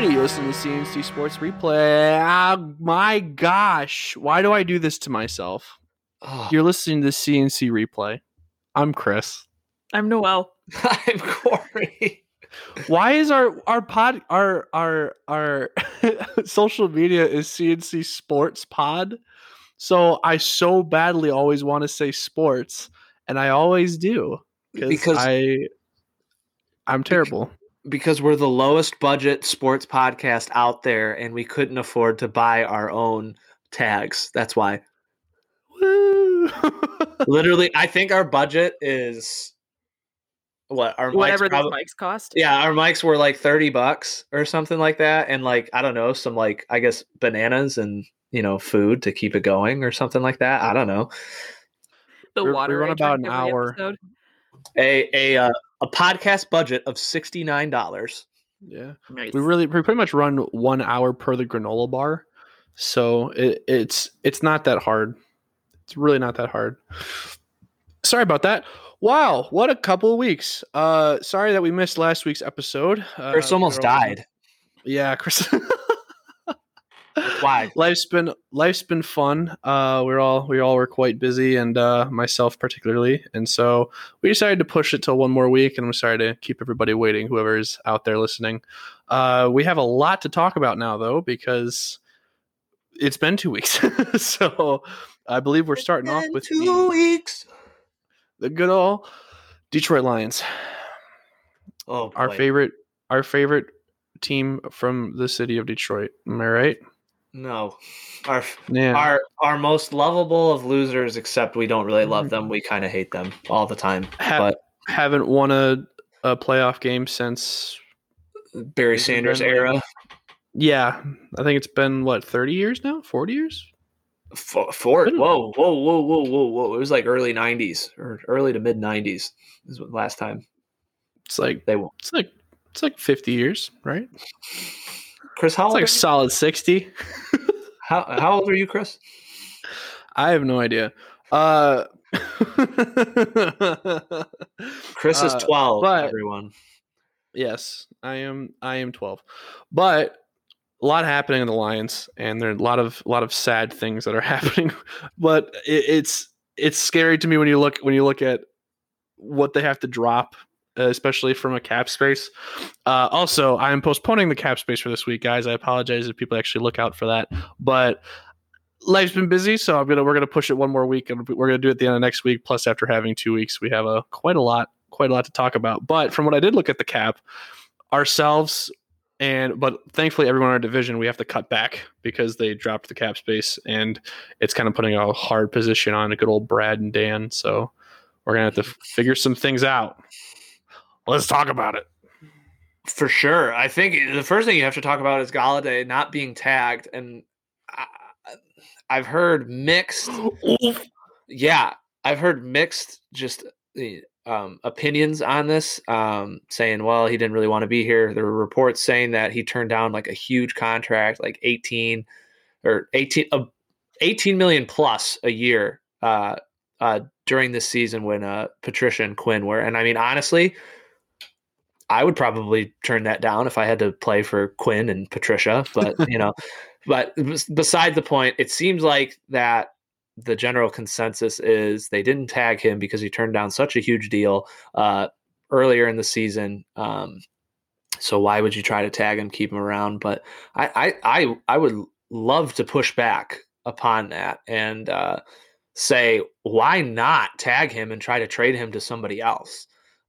Alrighty, you listen to CNC Sports Replay. Ah, my gosh, why do I do this to myself? Oh, You're listening to CNC Replay. I'm Chris. I'm Noel. I'm Corey. Why is our our pod our our our social media is CNC Sports Pod? So I so badly always want to say sports, and I always do Because- I I'm terrible. Because we're the lowest budget sports podcast out there and we couldn't afford to buy our own tags. That's why. Woo. Literally, I think our budget is what our Whatever mics prob- those mics cost. Yeah, our mics were like 30 bucks or something like that. And like, I don't know, some like, I guess bananas and, you know, food to keep it going or something like that. I don't know. The We- we water. run about an hour. episode. A, a, uh, a podcast budget of $69. yeah. Nice. we really we pretty much run one hour per the granola bar so it, it's it's not that hard it's really not that hard sorry about that wow what a couple of weeks uh sorry that we missed last week's episode uh, Chris almost died. yeah chris Why? life's been life's been fun. Uh we're all we all were quite busy and uh myself particularly. And so we decided to push it till one more week and i'm sorry to keep everybody waiting whoever's out there listening. Uh we have a lot to talk about now though because it's been two weeks. So i believe we're starting off with two the, weeks. the good old detroit lions. Oh, our favorite our favorite team from the city of detroit. Am i right No, our yeah our our most lovable of losers. Except we don't really love Mhm. them. We kind of hate them all the time. Ha- but haven't won a, a playoff game since Barry Sanders been, like- era. yeah i think it's been what 30 years now 40 years For, for whoa, whoa, whoa, whoa, whoa, whoa! It was like early '90s or early to mid '90s. Is what last time it's like they won. it's like it's like 50 years right Chris, how it's old? like solid 60 how how old are you, Chris? i have no idea uh Chris is Uh, 12. but- everyone. yes i am i am 12 but a lot happening in the lions and there are a lot of a lot of sad things that are happening but it, it's it's scary to me when you look when you look at what they have to drop uh, especially from a cap space. Uh, also i am postponing the cap space for this week guys. I apologize if people actually look out for that. But life's been busy so i'm gonna we're gonna push it one more week and we're gonna do it at the end of next week plus after having two weeks we have a quite a lot quite a lot to talk about. But from what i did look at the cap ourselves and but thankfully everyone in our division we have to cut back because they dropped the cap space and it's kind of putting a hard position on a good old brad and dan. So we're gonna have to figure some things out let's talk about it For sure. I think the first thing you have to talk about is Golladay not being tagged. And I, I've heard mixed, yeah, I've heard mixed just the, um, opinions on this, um, saying, well, he didn't really want to be here. There were reports saying that he turned down like a huge contract, like 18 or 18, uh, 18 million plus a year uh, uh, during this season when uh, Patricia and Quinn were. And I mean, honestly, I would probably turn that down if I had to play for Quinn and Patricia. But you know, but bes- beside the point, it seems like that the general consensus is they didn't tag him because he turned down such a huge deal uh, earlier in the season. Um, so why would you try to tag him, keep him around? But I, I, I, I would love to push back upon that and uh, say why not tag him and try to trade him to somebody else.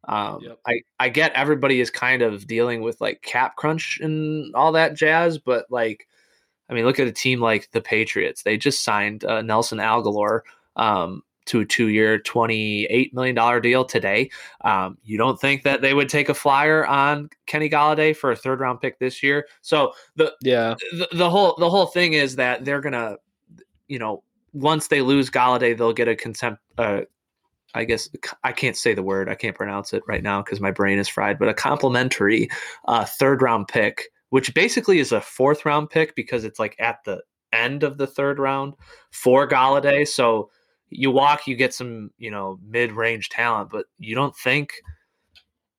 Um, Yep. I, I get everybody is kind of dealing with like cap crunch and all that jazz, but like, I mean, look at a team like the Patriots. They just signed uh, Nelson Agholor um, to a two-year, twenty-eight million dollar deal today. Um, you don't think that they would take a flyer on Kenny Golladay for a third-round pick this year? So the yeah the, the whole the whole thing is that they're gonna, you know, once they lose Golladay, they'll get a contempt. Uh, I guess I can't say the word. I can't pronounce it right now because my brain is fried. But a complimentary uh, third round pick, which basically is a fourth round pick because it's like at the end of the third round for Golladay. So you walk, you get some, you know, mid range talent, but you don't think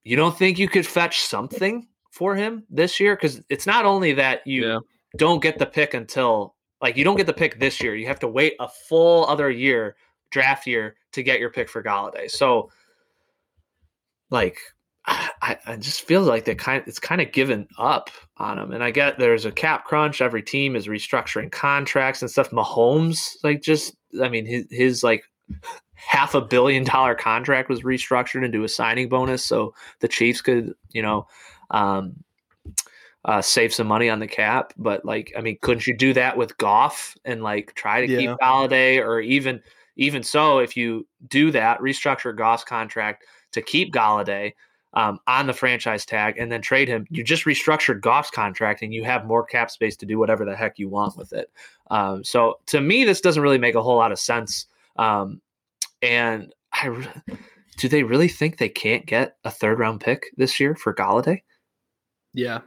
you don't think you could fetch something for him this year because it's not only that you Yeah. don't get the pick until like you don't get the pick this year. You have to wait a full other year, draft year, to get your pick for Golladay. So, like, I, I just feel like they kind it's kind of given up on him. And I get there's a cap crunch. Every team is restructuring contracts and stuff. Mahomes, like, just I mean, his his like half a billion dollar contract was restructured into a signing bonus, so the Chiefs could, you know, um, uh, save some money on the cap. But like, I mean, couldn't you do that with Goff and like try to keep Yeah. Golladay, or even even so, if you do that, restructure Goff's contract to keep Golladay um, on the franchise tag and then trade him, you just restructured Goff's contract and you have more cap space to do whatever the heck you want with it. Um, so to me, this doesn't really make a whole lot of sense. Um, and I re- do they really think they can't get a third round pick this year for Golladay? Yeah.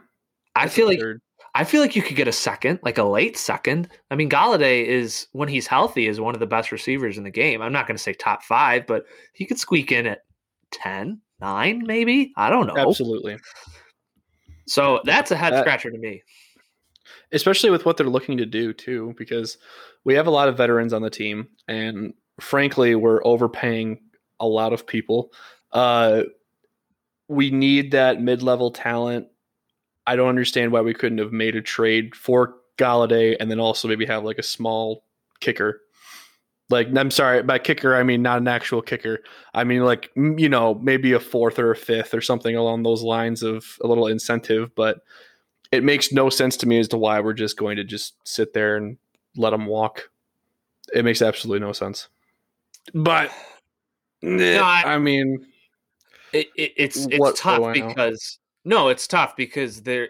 I feel like Third. I feel like you could get a second, like a late second. I mean, Golladay is when he's healthy is one of the best receivers in the game. I'm not going to say top five, but he could squeak in at 10, 9, maybe. I don't know. Absolutely. So that's a head scratcher to me. especially with what they're looking to do too because we have a lot of veterans on the team and frankly we're overpaying a lot of people uh we need that mid-level talent i don't understand why we couldn't have made a trade for Golladay and then also maybe have like a small kicker like i'm sorry by kicker i mean not an actual kicker i mean like you know maybe a fourth or a fifth or something along those lines of a little incentive but it makes no sense to me as to why we're just going to just sit there and let them walk. It makes absolutely no sense. But eh, I- I mean, It, it, it's it's tough because no, it's tough because they're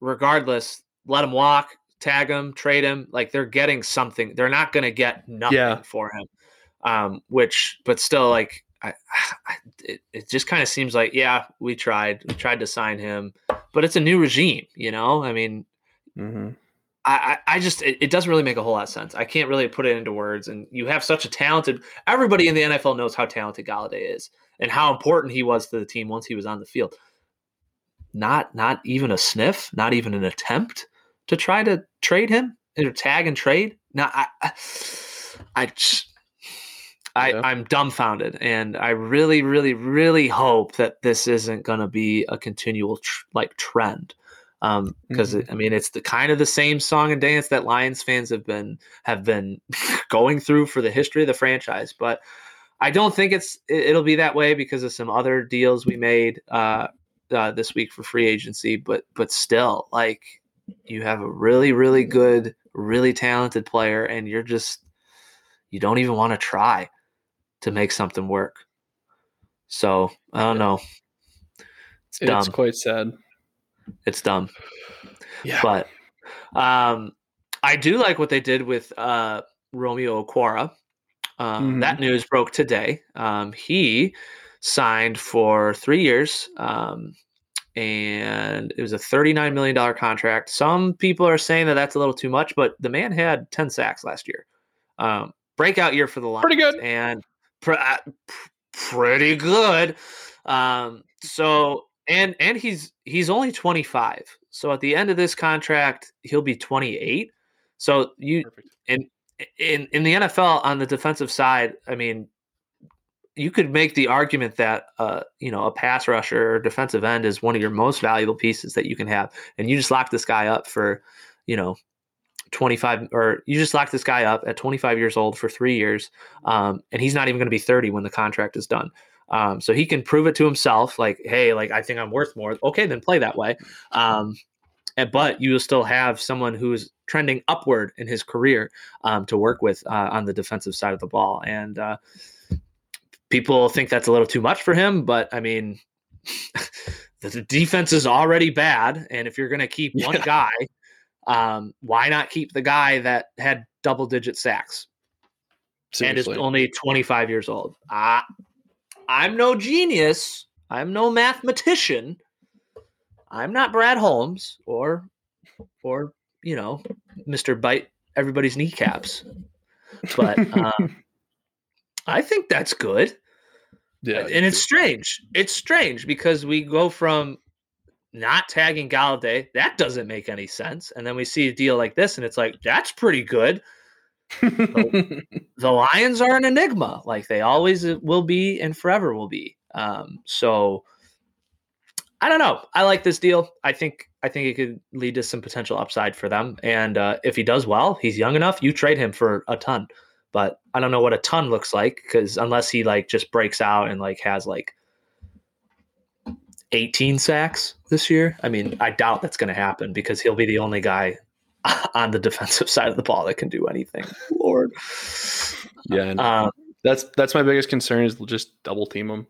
regardless. Let him walk, tag him, trade him. Like they're getting something. They're not going to get nothing Yeah. for him. Um, which, but still, like I, I it, it just kind of seems like yeah, we tried, we tried to sign him, but it's a new regime. You know, I mean, mhm. I, I I just it, it doesn't really make a whole lot of sense. I can't really put it into words. And you have such a talented. Everybody in the NFL knows how talented Golladay is and how important he was to the team once he was on the field. Not not even a sniff, not even an attempt to try to trade him or tag and trade. Now I I I, Yeah. I'm dumbfounded, and I really, really, really hope that this isn't going to be a continual tr- like trend um because Mhm. i mean it's the kind of the same song and dance that lions fans have been have been going through for the history of the franchise but i don't think it's it- it'll be that way because of some other deals we made uh, uh this week for free agency but but still like you have a really really good really talented player and you're just you don't even want to try to make something work so i don't know it's dumb it's quite sad. it's dumb Yeah. but um, I do like what they did with uh, Romeo Okwara. Um, Mhm. That news broke today. Um, he signed for three years, um, and it was a $39 million contract. Some people are saying that that's a little too much, but the man had 10 sacks last year. Um, breakout year for the Lions. Pretty good. And pr- uh, pretty good. Um, so and and he's he's only 25. So at the end of this contract, he'll be 28. So you Perfect. in in in the NFL on the defensive side, I mean, you could make the argument that uh, you know, a pass rusher or defensive end is one of your most valuable pieces that you can have. And you just lock this guy up for, you know, 25 or you just lock this guy up at 25 years old for 3 years. Um, and he's not even going to be 30 when the contract is done. Um, so he can prove it to himself, like, hey, like I think I'm worth more. Okay, then play that way. Um, but you will still have someone who's trending upward in his career um, to work with uh, on the defensive side of the ball. And uh, people think that's a little too much for him, but I mean, the defense is already bad, and if you're going to keep one guy, um, why not keep the guy that had double digit sacks and is only 25 years old? I, I'm no genius. I'm no mathematician. I'm not Brad Holmes or, or you know, Mister Bite everybody's kneecaps. But um, I think that's good yeah. and it's strange. It's strange because we go from not tagging Golladay, that doesn't make any sense. And then we see a deal like this, and it's like, that's pretty good. the Lions are an enigma, like they always will be and forever will be. Um, so I don't know. I like this deal. I think I think it could lead to some potential upside for them. And uh, if he does well, he's young enough. You trade him for a ton, but I don't know what a ton looks like because unless he like just breaks out and like has like 18 sacks this year, I mean, I doubt that's going to happen because he'll be the only guy on the defensive side of the ball that can do anything. Lord, yeah, um, that's that's my biggest concern is just double team him.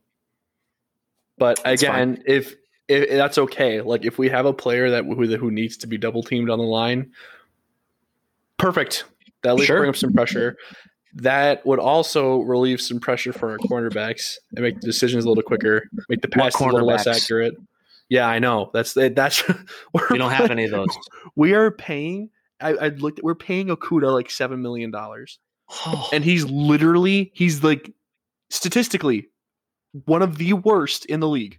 But again, if if, that's okay. Like if we have a player that who, who needs to be double teamed on the line, perfect. That at least sure. bring up some pressure. That would also relieve some pressure for our cornerbacks and make the decisions a little quicker, make the pass a little less accurate. Yeah, I know. That's that's. we don't have any of those. We are paying. I, I looked. We're paying Okudah like seven million dollars, oh. and he's literally he's like statistically one of the worst in the league.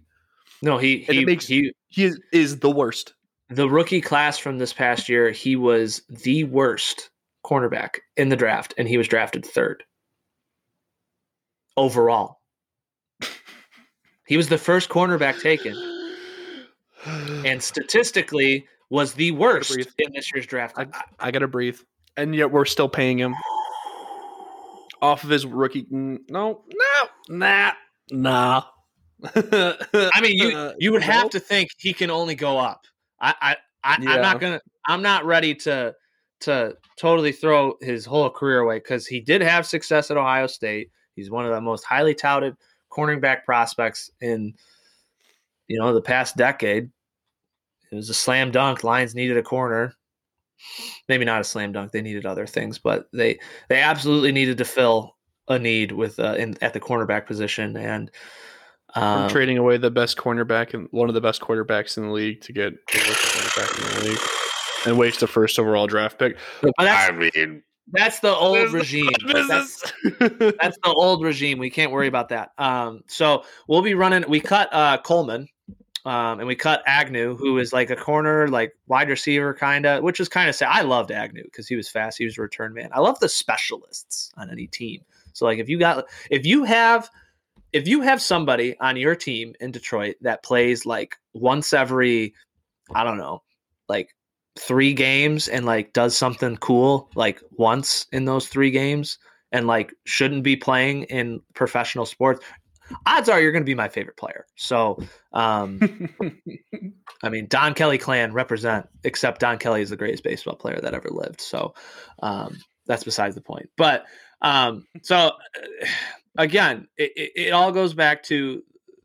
No, he he makes, he he is, is the worst. The rookie class from this past year, he was the worst cornerback in the draft, and he was drafted third overall. he was the first cornerback taken, and statistically was the worst in this year's draft. I, I gotta breathe, and yet we're still paying him off of his rookie. No, no, nah, nah. I mean, you you would have to think he can only go up. I I, I am not gonna. I'm not ready to to totally throw his whole career away because he did have success at Ohio State. He's one of the most highly touted cornerback prospects in you know the past decade. It was a slam dunk. Lions needed a corner. Maybe not a slam dunk. They needed other things, but they they absolutely needed to fill a need with uh, in at the cornerback position and um, trading away the best cornerback and one of the best quarterbacks in the league to get the worst cornerback in the league and waste the first overall draft pick. I mean, that's the old regime. That's, that's, the old regime. We can't worry about that. Um, so we'll be running. We cut uh, Coleman, um, and we cut Agnew, who is like a corner, like wide receiver, kind of, which is kind of sad. I loved Agnew because he was fast. He was a return man. I love the specialists on any team. So like if you got if you have if you have somebody on your team in Detroit that plays like once every, I don't know, like three games and like does something cool like once in those three games and like shouldn't be playing in professional sports, odds are you're going to be my favorite player. So, um, I mean, Don Kelly clan represent, except Don Kelly is the greatest baseball player that ever lived. So, um, that's besides the point. But, um, so again, it, it, it, all goes back to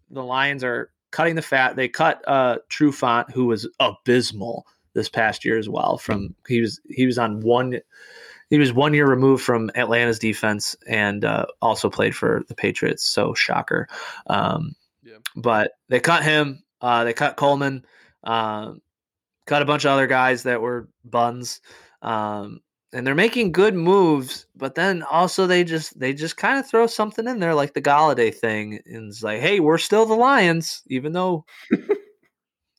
the Lions are cutting the fat. They cut uh, Trufant who was abysmal this past year as well. From he was he was on one he was one year removed from Atlanta's defense and uh, also played for the Patriots. So shocker. Um, yeah. But they cut him. Uh, they cut Coleman. Um, cut a bunch of other guys that were buns. Um, and they're making good moves, but then also they just they just kind of throw something in there like the Golladay thing, and it's like, hey, we're still the Lions, even though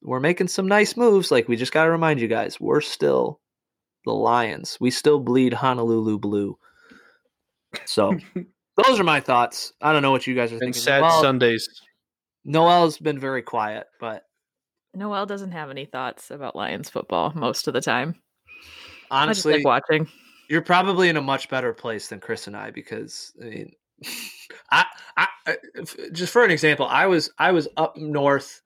we're making some nice moves. Like we just got to remind you guys, we're still the Lions. We still bleed Honolulu blue. So those are my thoughts. I don't know what you guys are and thinking. Sad Noel, Sundays. Noel's been very quiet, but Noel doesn't have any thoughts about Lions football most of the time honestly like watching. You're probably in a much better place than Chris and I because I mean, I, I uh, just for an example, I was I was up north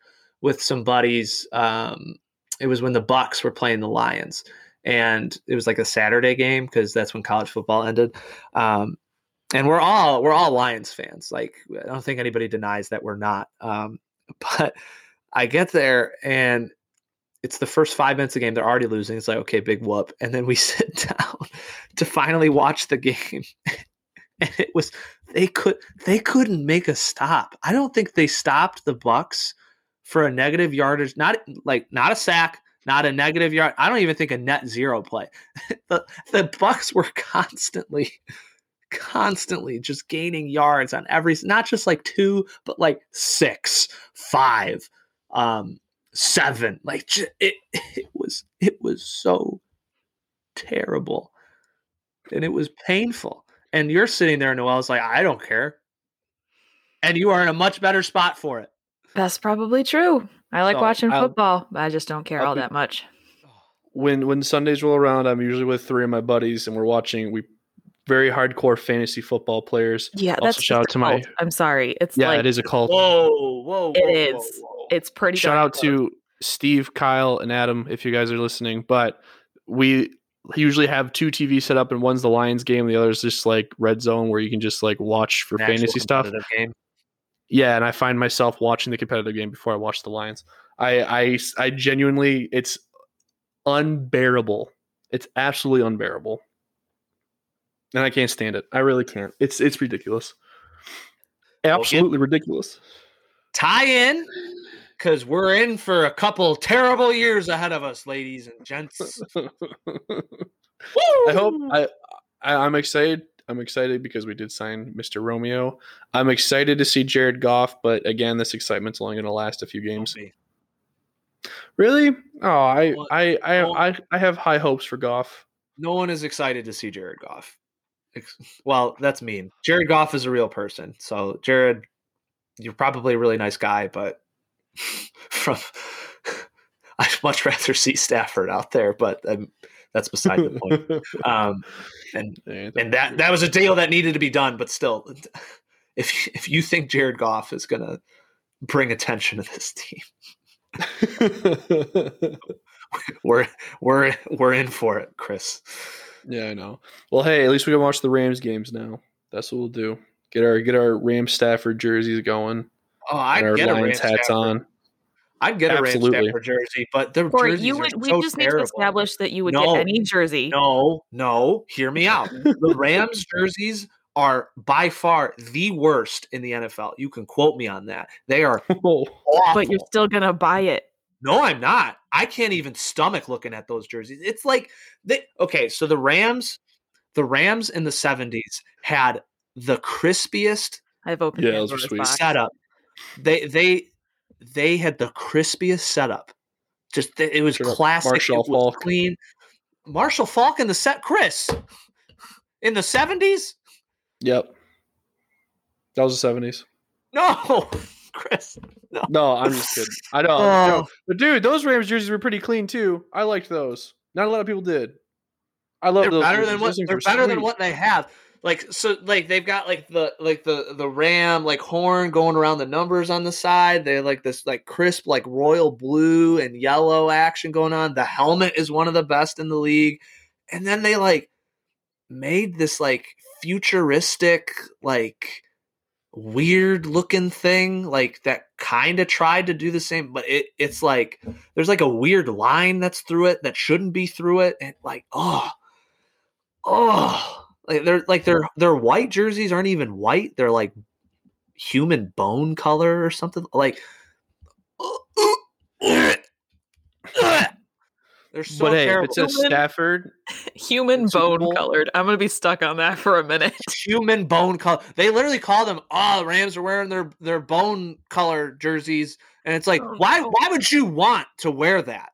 with some buddies. Um, it was when the Bucks were playing the Lions, and it was like a Saturday game because that's when college football ended. Um, and we're all we're all Lions fans. Like I don't think anybody denies that we're not. Um, but I get there and it's the first five minutes of the game. They're already losing. It's like, okay, big whoop. And then we sit down to finally watch the game. and it was they could they couldn't make a stop. I don't think they stopped the Bucks for a negative yardage, not like not a sack, not a negative yard. I don't even think a net zero play. the the Bucks were constantly constantly just gaining yards on every not just like two, but like six, five. Um, seven. Like it, it was, it was so terrible, and it was painful. And you're sitting there, Noel's like, I don't care, and you are in a much better spot for it. That's probably true. I like So, watching I'll- football, but I just don't care I'll all be- that much. when when Sundays roll around, I'm usually with three of my buddies, and we're watching. We very hardcore fantasy football players. Yeah, Also, that's shout out just a to my- I'm sorry. It's Yeah, like it is a cult. Whoa, whoa, It whoa, is. whoa, whoa. it's pretty. Shout out close. to Steve, Kyle, and Adam if you guys are listening. But we usually have two TV set up, and one's the Lions game, the other's just like red zone where you can just like watch for An fantasy stuff. Game. Yeah, and I find myself watching the competitive game before I watch the Lions. I I I genuinely it's unbearable. It's absolutely unbearable. And I can't stand it. I really can't. It's it's ridiculous. Absolutely ridiculous. Tie in because we're in for a couple terrible years ahead of us, ladies and gents. I hope I, I I'm excited. I'm excited because we did sign Mr. Romeo. I'm excited to see Jared Goff, but again, this excitement's only going to last a few games. Really? Oh, I I I, I I have high hopes for Goff. No one is excited to see Jared Goff. Well, that's mean. Jared Goff is a real person. So, Jared, you're probably a really nice guy, but from I'd much rather see Stafford out there, but um, that's beside the point. Um, and and that that was a deal that needed to be done, but still, if if you think Jared Goff is gonna bring attention to this team, we're we're we're in for it, Chris. yeah, I know. Well, hey, at least we can watch the Rams games now. That's what we'll do. Get our get our Ram Stafford jerseys going. Oh, our get a Lions Rams hats Stafford. on. I'd get a Rams Absolutely. Stafford jersey, but the Corey, jerseys you are would. We so just need to establish that you would No. get any jersey. No, no, hear me out. The Rams jerseys are by far the worst in the NFL. You can quote me on that. They are Oh, awful. but you're still gonna buy it. No, I'm not. I can't even stomach looking at those jerseys. It's like they okay, so the Rams, the Rams in the 70s had the crispiest I've opened Yeah, Pandora's those are sweet. box. setup. They they they had the crispiest setup. Just it was Sure. classic. Marshall it was Faulk. clean. Marshall Faulk in the set, Chris, in the 70s. yep. That was the seventies. No, Chris. No, I'm just kidding. I know. Oh. no. But dude, those Rams jerseys were pretty clean too. I liked those. Not a lot of people did. I love they're those. better jerseys. than what Those they're better than what they have. Like so, like they've got like the like the the ram like horn going around the numbers on the side. They like this like crisp like royal blue and yellow action going on. The helmet is one of the best in the league, and then they like made this like futuristic like weird looking thing like that kind of tried to do the same but it it's like there's like a weird line that's through it that shouldn't be through it and like oh oh like they're like their their white jerseys aren't even white they're like human bone color or something like they're so but hey, if terrible. it says Human- Stafford, Human bone Bowl. colored. I'm gonna be stuck on that for a minute. human bone color. They literally call them. Oh, the Rams are wearing their their bone color jerseys, and it's like, Oh, why no. why would you want to wear that?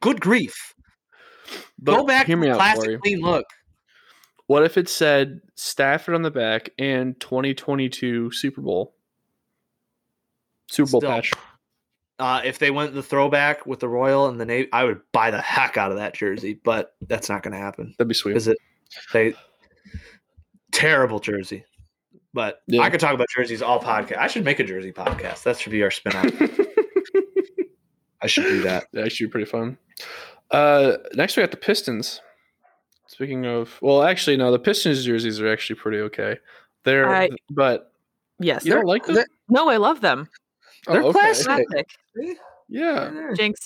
Good grief! but Go back hear to me the out, classic Corey. clean look. What if it said Stafford on the back and 2022 Super Bowl? Super Bowl Still. patch. Uh, if they went the throwback with the royal and the navy, I would buy the heck out of that jersey. But that's not going to happen. That'd be sweet. Is it? They terrible jersey. But Yeah. I could talk about jerseys all podcast. I should make a jersey podcast. That should be our spinoff. I should do that. That should be pretty fun. Uh, next we got the Pistons. Speaking of, well, actually, no, the Pistons jerseys are actually pretty okay. They're, I- but Yes. you they're- don't like them? no, I love them. Oh, they're okay. classic. Classic. Yeah, Jinx.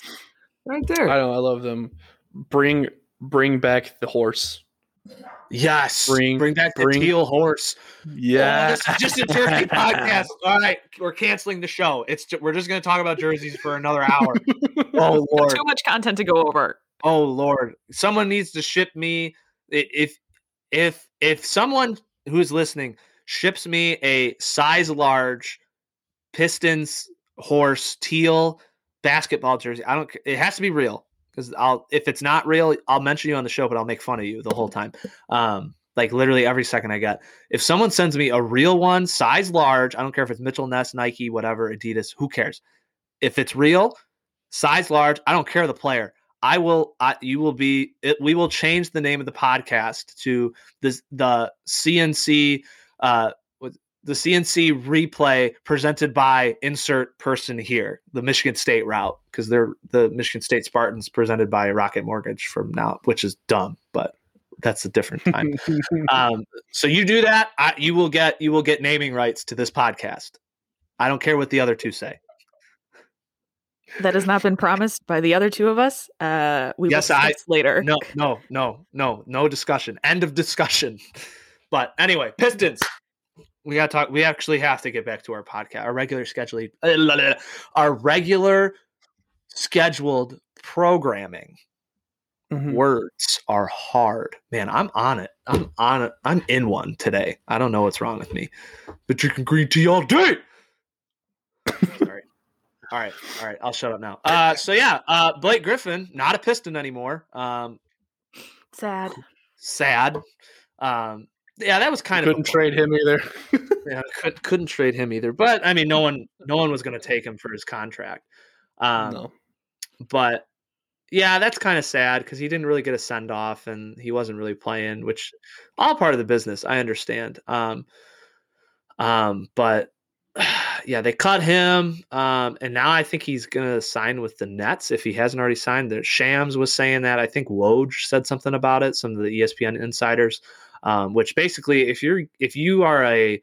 Right there. I know. I love them. Bring, bring back the horse. Yes. Bring- Bring, back the bring- teal horse. Yeah, Oh, this is just a jersey podcast. All right, we're canceling the show. It's ju- we're just going to talk about jerseys for another hour. oh lord. Too much content to go over. Oh lord. Someone needs to ship me if if if someone who's listening ships me a size large Pistons horse teal basketball jersey. I don't. It has to be real because I'll. If it's not real, I'll mention you on the show, but I'll make fun of you the whole time. Um, like literally every second I get. If someone sends me a real one, size large, I don't care if it's Mitchell Ness, Nike, whatever, Adidas, who cares? If it's real, size large, I don't care the player. I will. I, you will be. It, we will change the name of the podcast to the the CNC. Uh, the CNC replay presented by insert person here, the Michigan State route, because they're the Michigan State Spartans presented by Rocket Mortgage from now, which is dumb, but that's a different time. um, so you do that, I, you will get you will get naming rights to this podcast. I don't care what the other two say. That has not been promised by the other two of us. Uh, we Yes, will I- later. No, no, no, no, no discussion. End of discussion. But anyway, Pistons. We got to talk. We actually have to get back to our podcast, our regular scheduled, our regular scheduled programming. Mhm. Words are hard, man. I'm on it. I'm on it. I'm in one today. I don't know what's wrong with me. But drinking green tea all day. Sorry. All right, all right. I'll shut up now. Uh, so yeah, uh, Blake Griffin, not a Piston anymore. Um, Sad. sad. Um, yeah, that was kind of a Couldn't trade him either. yeah, could, couldn't trade him either. But I mean, no one, no one was going to take him for his contract. Um, no. But yeah, that's kind of sad because he didn't really get a send off and he wasn't really playing, which all part of the business. I understand. Um, um, but yeah, they cut him, um, and now I think he's gonna sign with the Nets if he hasn't already signed. The Shams was saying that. I think Woj said something about it. Some of the ESPN insiders, um, which basically, if you're if you are a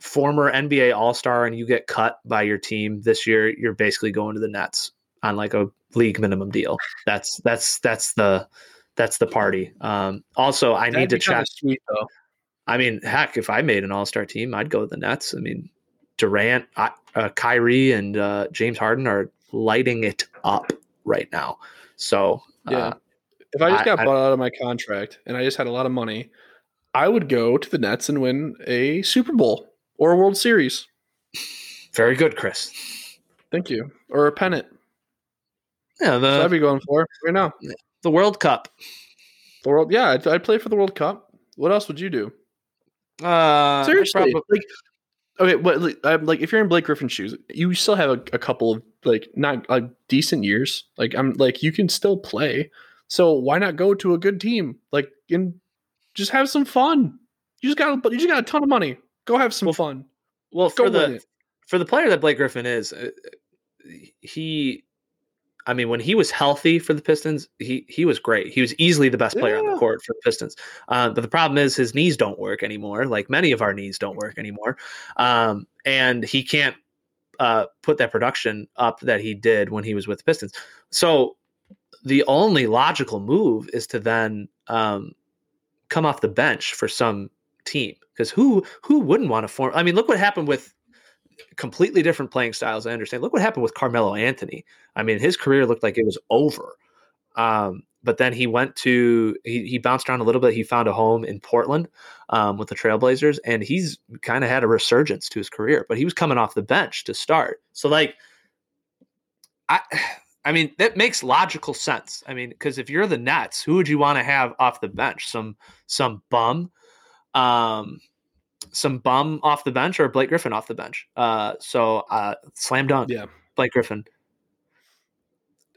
former NBA All Star and you get cut by your team this year, you're basically going to the Nets on like a league minimum deal. That's that's that's the that's the party. Um, also, I need That'd to be kinda check. Sweet though. I mean, heck, if I made an All Star team, I'd go to the Nets. I mean, Durant, uh, Kyrie, and uh, James Harden are lighting it up right now. So Yeah. uh, If I just I- got I- bought out of my contract and I just had a lot of money, I would go to the Nets and win a Super Bowl or a World Series. very good, Chris. Thank you. Or a pennant. Yeah, So I'd be going for right now. the World Cup. The world, yeah, I'd, I'd play for the World Cup. What else would you do? Uh, Seriously, probab- like, okay, like, um, like if you're in Blake Griffin's shoes, you still have a, a couple of like not like decent years. Like I'm like you can still play. So why not go to a good team? Like and just have some fun. You just got you just got a ton of money. Go have some fun. well Go for the it. for the player that Blake Griffin is, uh, he, I mean, when he was healthy for the Pistons, he he was great. He was easily the best player on the court for the Pistons. Um, but the problem is his knees don't work anymore. Like many of our knees don't work anymore, um, and he can't uh, put that production up that he did when he was with the Pistons. So the only logical move is to then um, come off the bench for some team because who who wouldn't want to form? I mean, look what happened with completely different playing styles. I understand. Look what happened with Carmelo Anthony. I mean, his career looked like it was over. Um, but then he went to he, he bounced around a little bit. He found a home in Portland um, with the Trailblazers, and he's kind of had a resurgence to his career. But he was coming off the bench to start. So like, I. I mean, that makes logical sense. I mean, because if you're the Nets, who would you want to have off the bench? Some some bum, um, some bum off the bench, or Blake Griffin off the bench? Uh, so uh, slam dunk, Yeah, Blake Griffin.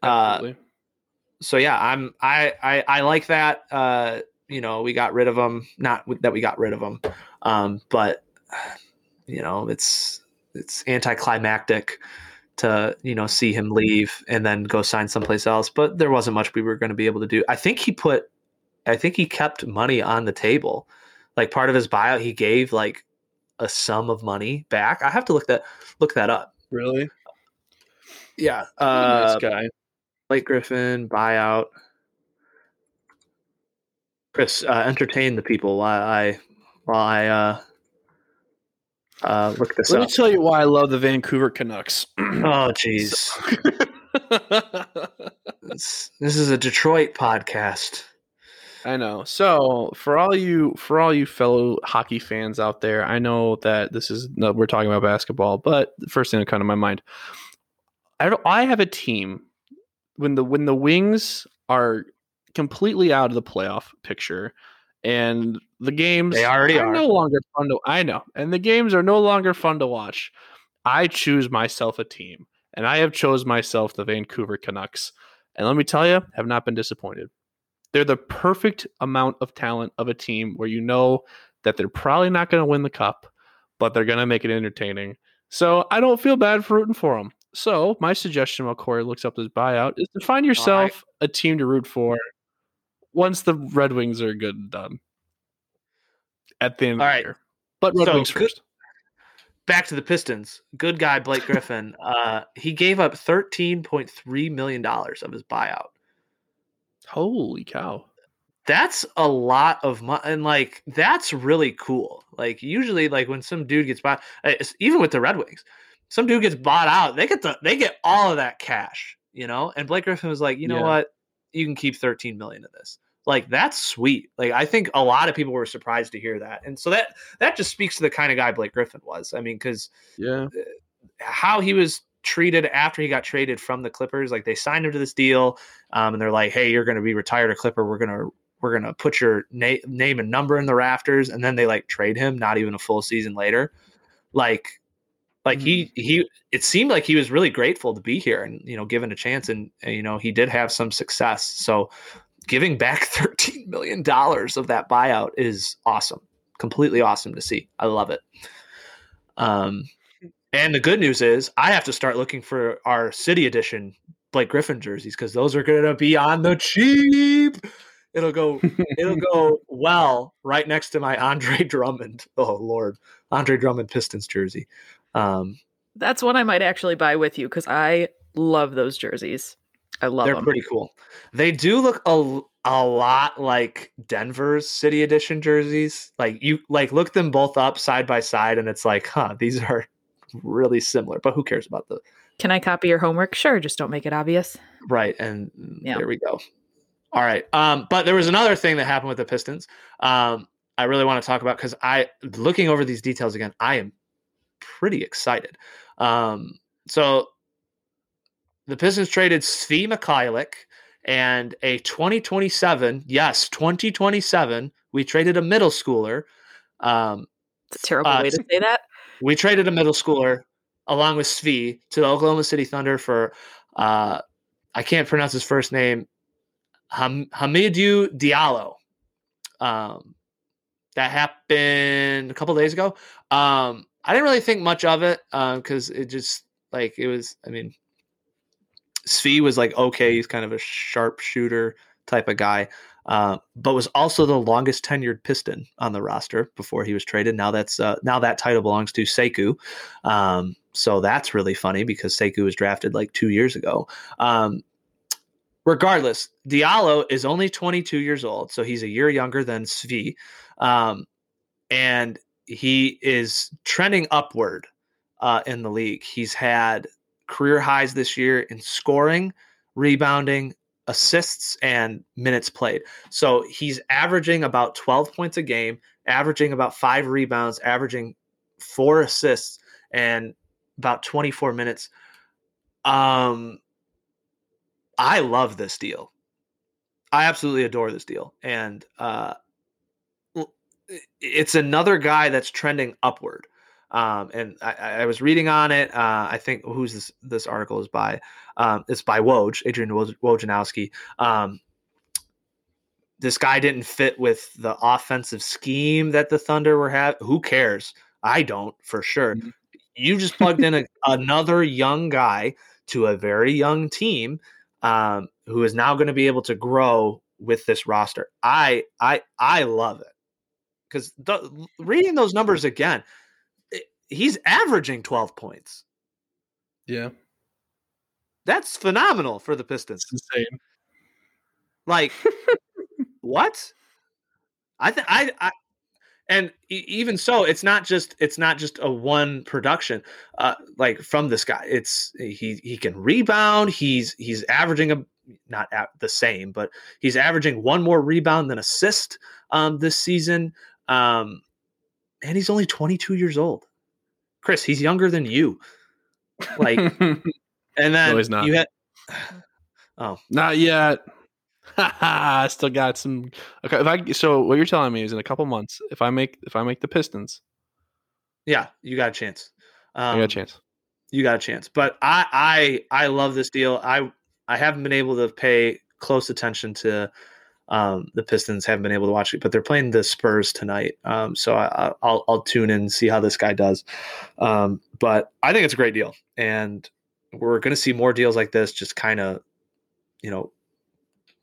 Uh, absolutely. so yeah, I'm I I, I like that. Uh, you know, we got rid of him. Not that we got rid of him, um, but you know, it's it's anticlimactic to you know see him leave and then go sign someplace else. But there wasn't much we were going to be able to do. I think he put, I think he kept money on the table. Like part of his buyout, he gave like a sum of money back. I have to look that look that up. really Yeah, nice uh, guy. Blake Griffin buyout. Chris, uh, entertain the people while I while I uh, uh, look this up. Let me tell you why I love the Vancouver Canucks. Oh, jeez, this, this is a Detroit podcast. I know. So for all you for all you fellow hockey fans out there, I know that this is no, we're talking about basketball, but the first thing that come to my mind, I I have a team when the when the Wings are completely out of the playoff picture and the games They already are. no longer fun to I know. And the games are no longer fun to watch. I choose myself a team. And I have chose myself the Vancouver Canucks. And let me tell you, have not been disappointed. They're the perfect amount of talent of a team where you know that they're probably not going to win the cup, but they're going to make it entertaining. So I don't feel bad for rooting for them. So my suggestion while Corey looks up his buyout is to find yourself a team to root for once the Red Wings are good and done at the end All of right. the year. But Red So, Wings good- first. Back to the Pistons. Good guy Blake Griffin. uh, he gave up thirteen point three million dollars of his buyout. Holy cow. That's a lot of money, and like that's really cool. Like usually, like when some dude gets bought, uh, even with the Red Wings, some dude gets bought out, they get the they get all of that cash, you know. And Blake Griffin was like, you know Yeah. what, you can keep thirteen million of this. Like that's sweet. Like I think a lot of people were surprised to hear that, and so that that just speaks to the kind of guy Blake Griffin was. I mean, because Yeah. how he was treated after he got traded from the Clippers. Like they signed him to this deal, um, and they're like, "Hey, you're going to be retired a Clipper. We're gonna we're gonna put your na- name and number in the rafters." And then they like trade him, not even a full season later. Like, like he he it seemed like he was really grateful to be here and you know given a chance, and, and you know he did have some success. So giving back 13 million dollars of that buyout is awesome completely awesome to see i love it um and the good news is i have to start looking for our city edition blake griffin jerseys because those are going to be on the cheap it'll go it'll go well right next to my andre drummond oh lord andre drummond pistons jersey um That's one I might actually buy with you because I love those jerseys. I love they're them. pretty cool. They do look a, a lot like Denver's City Edition jerseys. Like you like look them both up side by side, and it's like, huh, these are really similar. But who cares about the Can I copy your homework? Sure, just don't make it obvious. right? And Yeah. there we go. All right. Um, but there was another thing that happened with the Pistons. Um, I really want to talk about because I looking over these details again, I am pretty excited. Um, so the Pistons traded Svi Mykhailiuk and a 2027, yes, 2027. We traded a middle schooler. Um, It's a terrible Uh, way to say that. We traded a middle schooler along with Svi to the Oklahoma City Thunder for uh, I can't pronounce his first name, Ham- Hamidou Diallo. Um, that happened a couple days ago. Um, I didn't really think much of it because it just like it was. I mean, Svi was like okay, he's kind of a sharpshooter type of guy. Uh, but was also the longest tenured Piston on the roster before he was traded. Now that's uh, now that title belongs to Sekou, um, so that's really funny because Sekou was drafted like two years ago. Um, regardless, Diallo is only 22 years old, so he's a year younger than Svi, um, and he is trending upward uh, in the league. He's had career highs this year in scoring, rebounding, assists and minutes played. So he's averaging about 12 points a game, averaging about five rebounds, averaging four assists, and about 24 minutes. Um, I love this deal. I absolutely adore this deal. And uh, it's another guy that's trending upward. Um, and I, I was reading on it. Uh, I think who's this? This article is by. Um, it's by Woj, Adrian Woj, Wojnarowski. Um, this guy didn't fit with the offensive scheme that the Thunder were having. Who cares? I don't for sure. Mhm. You just plugged in a, another young guy to a very young team um, who is now going to be able to grow with this roster. I I I love it because reading those numbers again, he's averaging twelve points. Yeah. That's phenomenal for the Pistons. It's insane. Like what? I think I, I and even so, it's not just it's not just a one production uh like from this guy. It's he he can rebound. He's he's averaging a not at the same, but he's averaging one more rebound than assist um this season. Um and he's only 22 years old. Chris, he's younger than you. Like And then No, he's not. you had. Oh, Not yet. I still got some. Okay, if I so what you're telling me is in a couple months, if I make if I make the Pistons, yeah, you got a chance. Um, I got a chance. you got a chance. But I I I love this deal. I I haven't been able to pay close attention to um, the Pistons. Haven't been able to watch it, but they're playing the Spurs tonight. Um, so I, I'll I'll tune in and see how this guy does. Um, but I think it's a great deal, and we're going to see more deals like this. Just kind of, you know.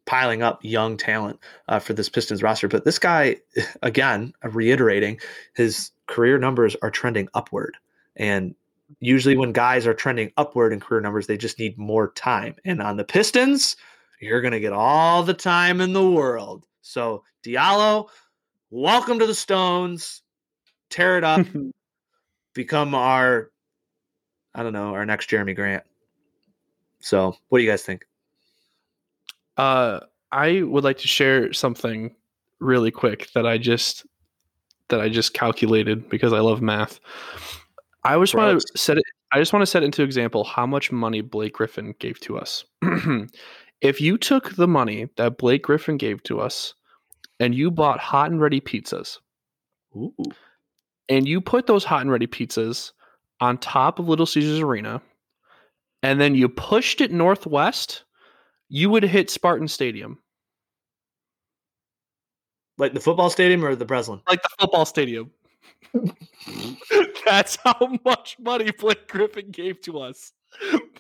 Piling up young talent uh, for this Pistons roster, but this guy, again, reiterating, his career numbers are trending upward, and usually when guys are trending upward in career numbers, they just need more time. And on the Pistons, you're going to get all the time in the world. So, Diallo, welcome to the Stones. Tear it up. Become our, I don't know, our next Jerami Grant. So, what do you guys think? Uh, I would like to share something really quick that I just that I just calculated because I love math. I just want to set it. I just want to set into example how much money Blake Griffin gave to us. if you took the money that Blake Griffin gave to us and you bought hot and ready pizzas Ooh. and you put those hot and ready pizzas on top of Little Caesars Arena and then you pushed it northwest, you would hit Spartan Stadium. Like the football stadium or the Breslin? like the football stadium. That's how much money Blake Griffin gave to us.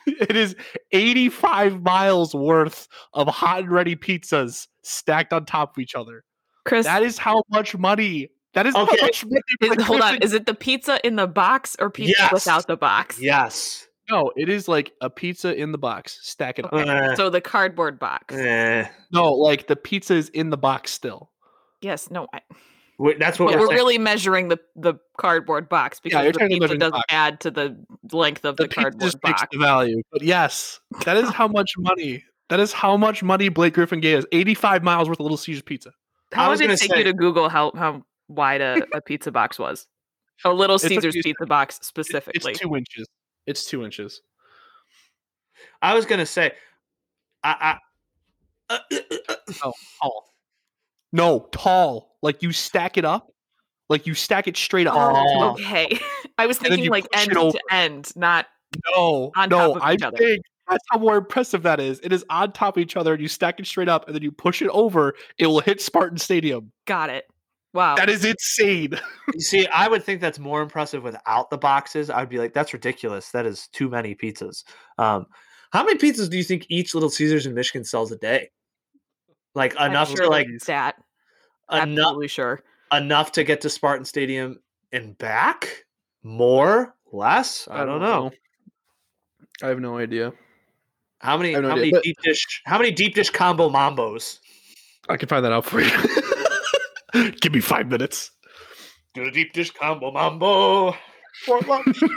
It is 85 miles worth of hot and ready pizzas stacked on top of each other. Chris, That is how much money. That is Okay. how much money. is, hold on. Is it the pizza in the box or pizza Yes. without the box? Yes. no, it is like a pizza in the box. Stack it up. Okay, Uh, so the cardboard box. Eh. No, like the pizza is in the box still. Yes, no, I, Wait, That's what but we're we're really measuring the the cardboard box because you're the pizza doesn't box. add to the length of The the, cardboard box. the value. But yes, that is how much money. That is how much money Blake Griffin gave us. 85 miles worth of Little Caesars pizza. How was did it take say- you to Google how how wide a, a pizza box was? A Little Caesars pizza box specifically. It's two inches. It's two inches. I was gonna say, I, I oh, Tall. No, tall. Like you stack it up. Like you stack it straight up. Oh. okay. I was thinking like end to end, not No, On no. top of I'm each other. saying that's how more impressive that is. It is on top of each other, and you stack it straight up, and then you push it over. It will hit Spartan Stadium. got it. Wow. That is insane. you see, I would think that's more impressive without the boxes. I'd be like, that's ridiculous. That is too many pizzas. Um, how many pizzas do you think each Little Caesars in Michigan sells a day? Like enough sure to like stat. enough Absolutely sure. enough to get to Spartan Stadium and back? More? Less? I, don't know. I have no idea. How many no how idea, many but- deep dish how many deep dish combo mambos? I can find that out for you. Give me five minutes. Do a deep dish combo mambo for lunch.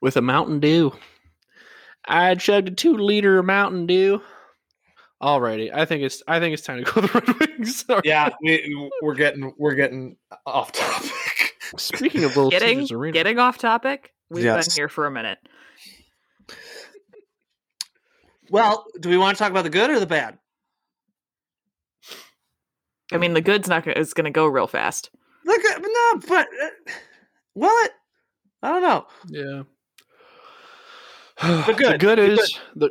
With a Mountain Dew. I chugged a two liter Mountain Dew. Alrighty, I think it's I think it's time to go to the Red Wings. yeah, we, we're getting we're getting off topic. Speaking of Little Getting Caesars Arena, getting off topic. We've Yes. been here for a minute. Well, do we want to talk about the good or the bad? I mean, the good's not gonna, is going to go real fast. The good, no, but uh, what? I don't know. yeah. The good, The good the is the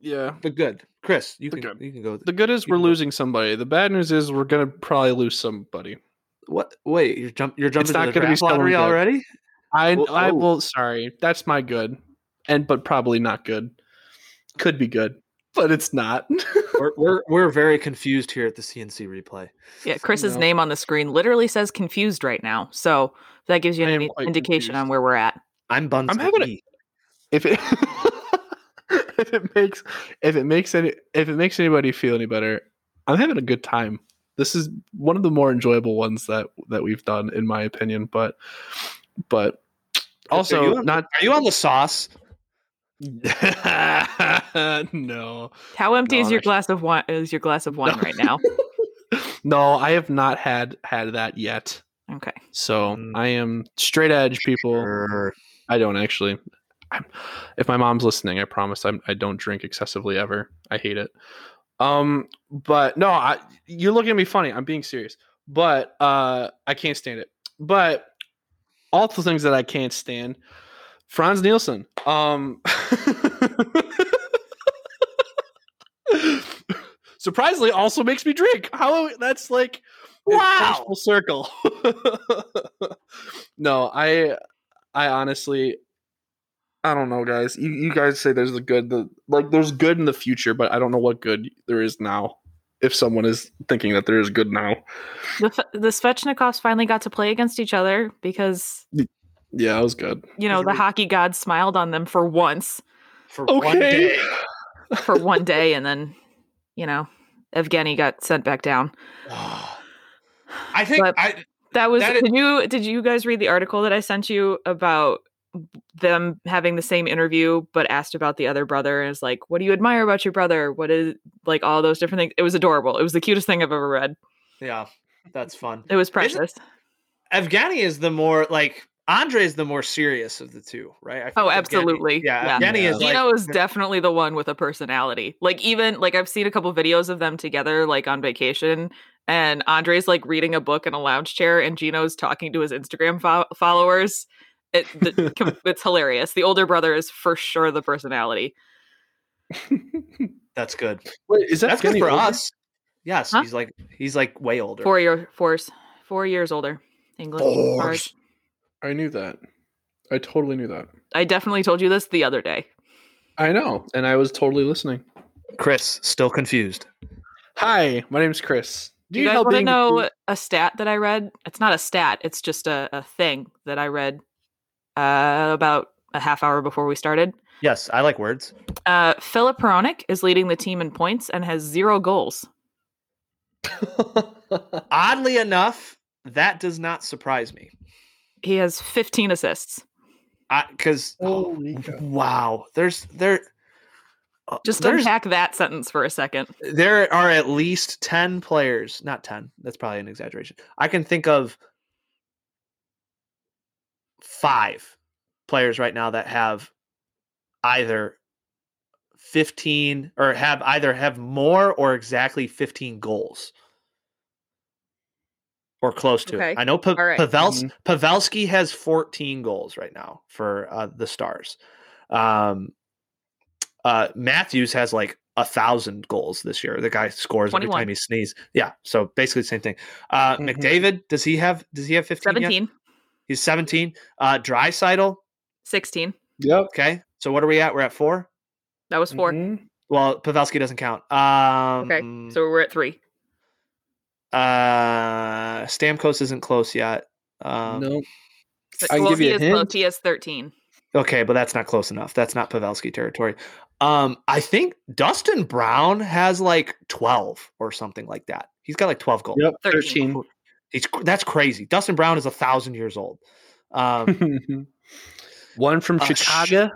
yeah. The good, Chris, you The can good. you can go. The good is we're can go. losing somebody. The bad news is we're gonna probably lose somebody. What? Wait, you're jump. You're jumping It's not the gonna be draft lottery already? I Whoa. I oh. will sorry. That's my good. And but probably not good. Could be good, but it's not. we're, we're we're very confused here at the CNC replay. Yeah, Chris's No. name on the screen literally says confused right now. So that gives you I an am indi- quite indication on where we're at. I'm Buns. I'm having a- if it if it makes if it makes any if it makes anybody feel any better, I'm having a good time. This is one of the more enjoyable ones that that we've done, in my opinion. But but also you on- not Are you on the sauce? no How empty No, is your actually- glass of wine? Is your glass of wine right now? no I have not had had that yet. Okay. So Mm. I am straight edge people. Sure. I don't actually. I'm, if my mom's listening, I promise I'm, I don't drink excessively ever. I hate it. Um, but no, I, you're looking at me funny. I'm being serious, but uh, I can't stand it. But all the things that I can't stand, Franz Nielsen. Um, surprisingly, also makes me drink. How that's like Wow. full circle. no, I, I honestly, I don't know, guys. You, you guys say there's the good, the like there's good in the future, but I don't know what good there is now. If someone is thinking that there is good now, The, F- the Svechnikovs finally got to play against each other because, yeah, it was good. you know, the hockey gods smiled on them for once, For one day. for one day, and then, you know, Evgeny got sent back down. I think But- I That was That is- did you did you guys read the article that I sent you about them having the same interview but asked about the other brother and it's like what do you admire about your brother what is like all those different things it was adorable it was the cutest thing i've ever read yeah, that's fun. it was precious Evgeny is the more like Andre is the more serious of the two, right? Oh feel Evgeny- absolutely yeah, Evgeny Yeah. is like Gino is definitely the one with a personality. Like even like I've seen a couple videos of them together, like on vacation, and Andre's like reading a book in a lounge chair, and Gino's talking to his Instagram fo- followers. It, the, it's hilarious. The older brother is for sure the personality. that's good. Wait, is that That's good for older? us. Yes, Huh? he's like he's like way older. Four year fours, four years older. England. Oh, fours. I knew that. I totally knew that. I definitely told you this the other day. I know, and I was totally listening. Chris still confused. Hi, my name's Chris. Do you guys want to know a stat that I read? It's not a stat. It's just a, a thing that I read uh, about a half hour before we started. Yes, I like words. Uh, Filip Hronek is leading the team in points and has zero goals. Oddly enough, that does not surprise me. He has 15 assists. I because Holy cow. wow, there's there. uh, Just unpack that sentence for a second. there are at least 10 players, not 10, that's probably an exaggeration. I can think of five players right now that have either 15 or have either have more or exactly 15 goals or close to Okay. it. I know pa- All right. Pavels- Pavelski has 14 goals right now for uh, the Stars. Um, uh, Matthews has like a thousand goals this year. The guy scores every time he sneezes. Yeah, so basically the same thing. Uh, Mhm. McDavid does he have? Does he have 15? yet? 17, He's 17. Uh, Draisaitl. 16. Yep. Okay, so what are we at? We're at four. That was 4 Mhm. Well, Pavelski doesn't count. Um, Okay. So we're at three. uh, Stamkos isn't close yet. Um, no. But- I can well, give you he a is close. hint. He has 13. Okay, but that's not close enough. That's not Pavelski territory. Um, I think Dustin Brown has like 12 or something like that. He's got like 12 goals. Yep. 13. Thirteen. He's that's crazy. Dustin Brown is a thousand years old. Um, one from Uh, sh- Chicago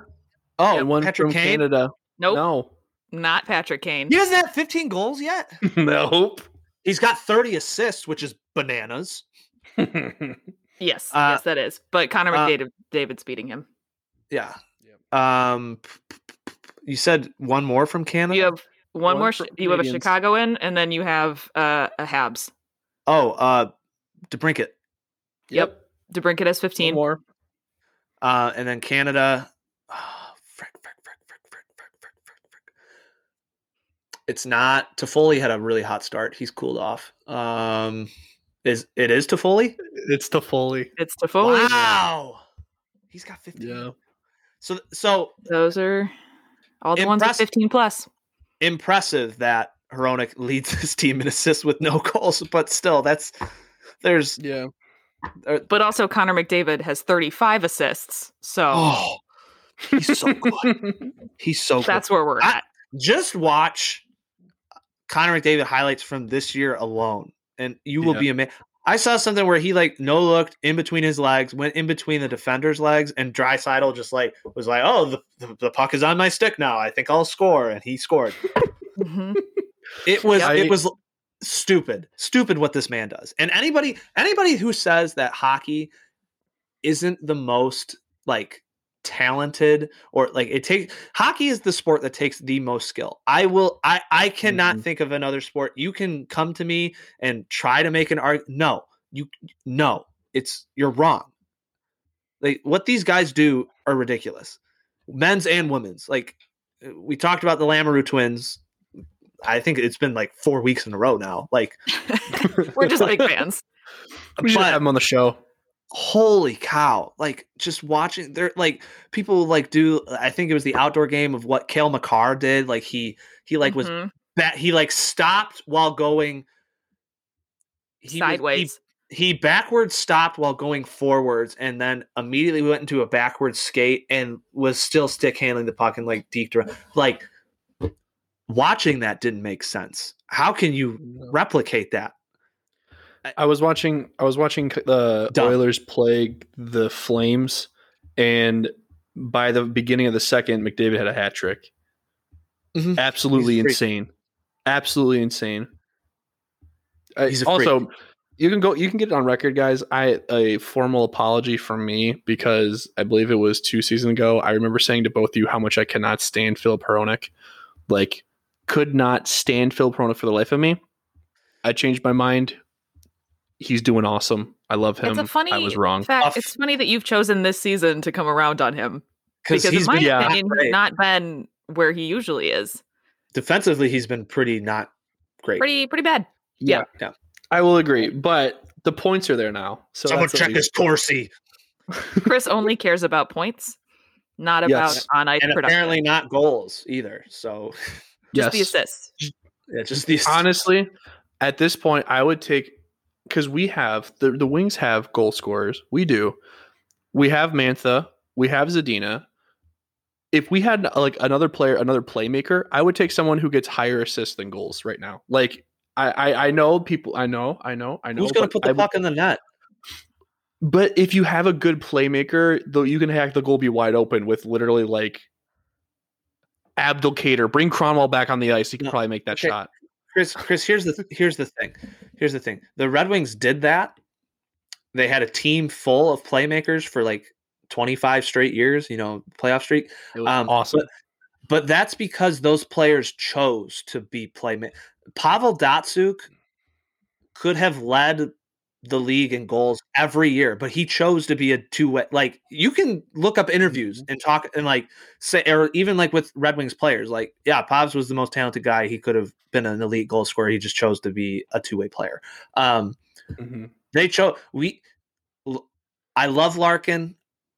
oh, and one Patrick from Kane. Canada. Nope. No. Not Patrick Kane. He doesn't have 15 goals yet. nope. He's got 30 assists, which is bananas. Yes. Uh, yes, that is. But Connor uh, McDavid, David's beating him. Yeah. Yep. Um, you said one more from Canada. You have one, One more. for Ch- you have a Canadians. Chicagoan, and then you have uh, a Habs. oh, uh, DeBrincat. Yep. yep. DeBrincat has 15. More. Uh, and then Canada. It's not Toffoli had a really hot start. He's cooled off. Um, is it is Toffoli? It's Toffoli. It's Toffoli. Wow, he's got fifteen. Yeah. So so those are all the ones with fifteen plus. Impressive that Hronek leads his team in assists with no goals, but still, that's there's Yeah. But also Connor McDavid has 35 assists. So oh, he's so good. He's so good. that's where we're I- at. just watch Connor McDavid highlights from this year alone, and you will Yeah. be amazed. I saw something where he like no looked in between his legs, went in between the defender's legs, and Draisaitl just like was like, "Oh, the, the, the puck is on my stick now. I think I'll score," and he scored. Mhm. It was I- it was l- stupid, stupid what this man does. And anybody anybody who says that hockey isn't the most like talented or like it takes hockey is the sport that takes the most skill. I will I I cannot Mhm. think of another sport. You can come to me and try to make an argument. No, you no, it's you're wrong. Like what these guys do are ridiculous. Men's and women's. Like we talked about the Lamoureux twins. I think it's been like four weeks in a row now. Like We're just big fans. We should but- have him on the show. holy cow like just watching they're like people like do i think it was the outdoor game of what cale makar did like he he like was Mhm. that he like stopped while going he was- sideways. he, he backwards stopped while going forwards and then immediately went into a backwards skate and was still stick handling the puck and like deked around like watching that didn't make sense how can you replicate that I was watching. I was watching the Dumb. Oilers play the Flames, and by the beginning of the second, McDavid had a hat trick. Mhm. Absolutely He's a freak. insane. Absolutely insane. He's also, you can go. You can get it on record, guys. I a formal apology from me because I believe it was two seasons ago. I remember saying to both of you how much I cannot stand Filip Hronek. Like, could not stand Phil Hronek for the life of me. I changed my mind. He's doing awesome. I love him. It's a funny I was wrong. fact. It's funny that you've chosen this season to come around on him because because, he's in my been yeah. opinion, great. he's not been where he usually is. defensively he's been pretty not great Pretty, pretty bad. Yeah, yeah. I will agree. But the points are there now. So someone that's at check least- his Corsi. Chris only cares about points, not about Yes. on ice and production. apparently not goals either. So just the Yes. assists. yeah, just these. Honestly, at this point, I would take because we have the the Wings have goal scorers. We do. We have Mantha. We have Zadina. If we had like another player, another playmaker, I would take someone who gets higher assists than goals right now. Like I, I, I know people. I know, I know, I know. Who's going to put the I would- puck in the net? But if you have a good playmaker, though, you can hack the goal be wide open with literally like Abdelkader. Bring Cronwell back on the ice. He can No, probably make that okay. shot. Chris, Chris, here's the here's the thing. Here's the thing. The Red Wings did that. They had a team full of playmakers for like 25 straight years, you know, playoff streak. Um, awesome. But, but that's because those players chose to be playmakers. Pavel Datsyuk could have led the league in goals every year, but he chose to be a two way. Like you can look up interviews and talk and like say, or even like with Red Wings players, like yeah, Pavs was the most talented guy. He could have been an elite goal scorer. He just chose to be a two way player. Um, Mhm. they chose we I love Larkin.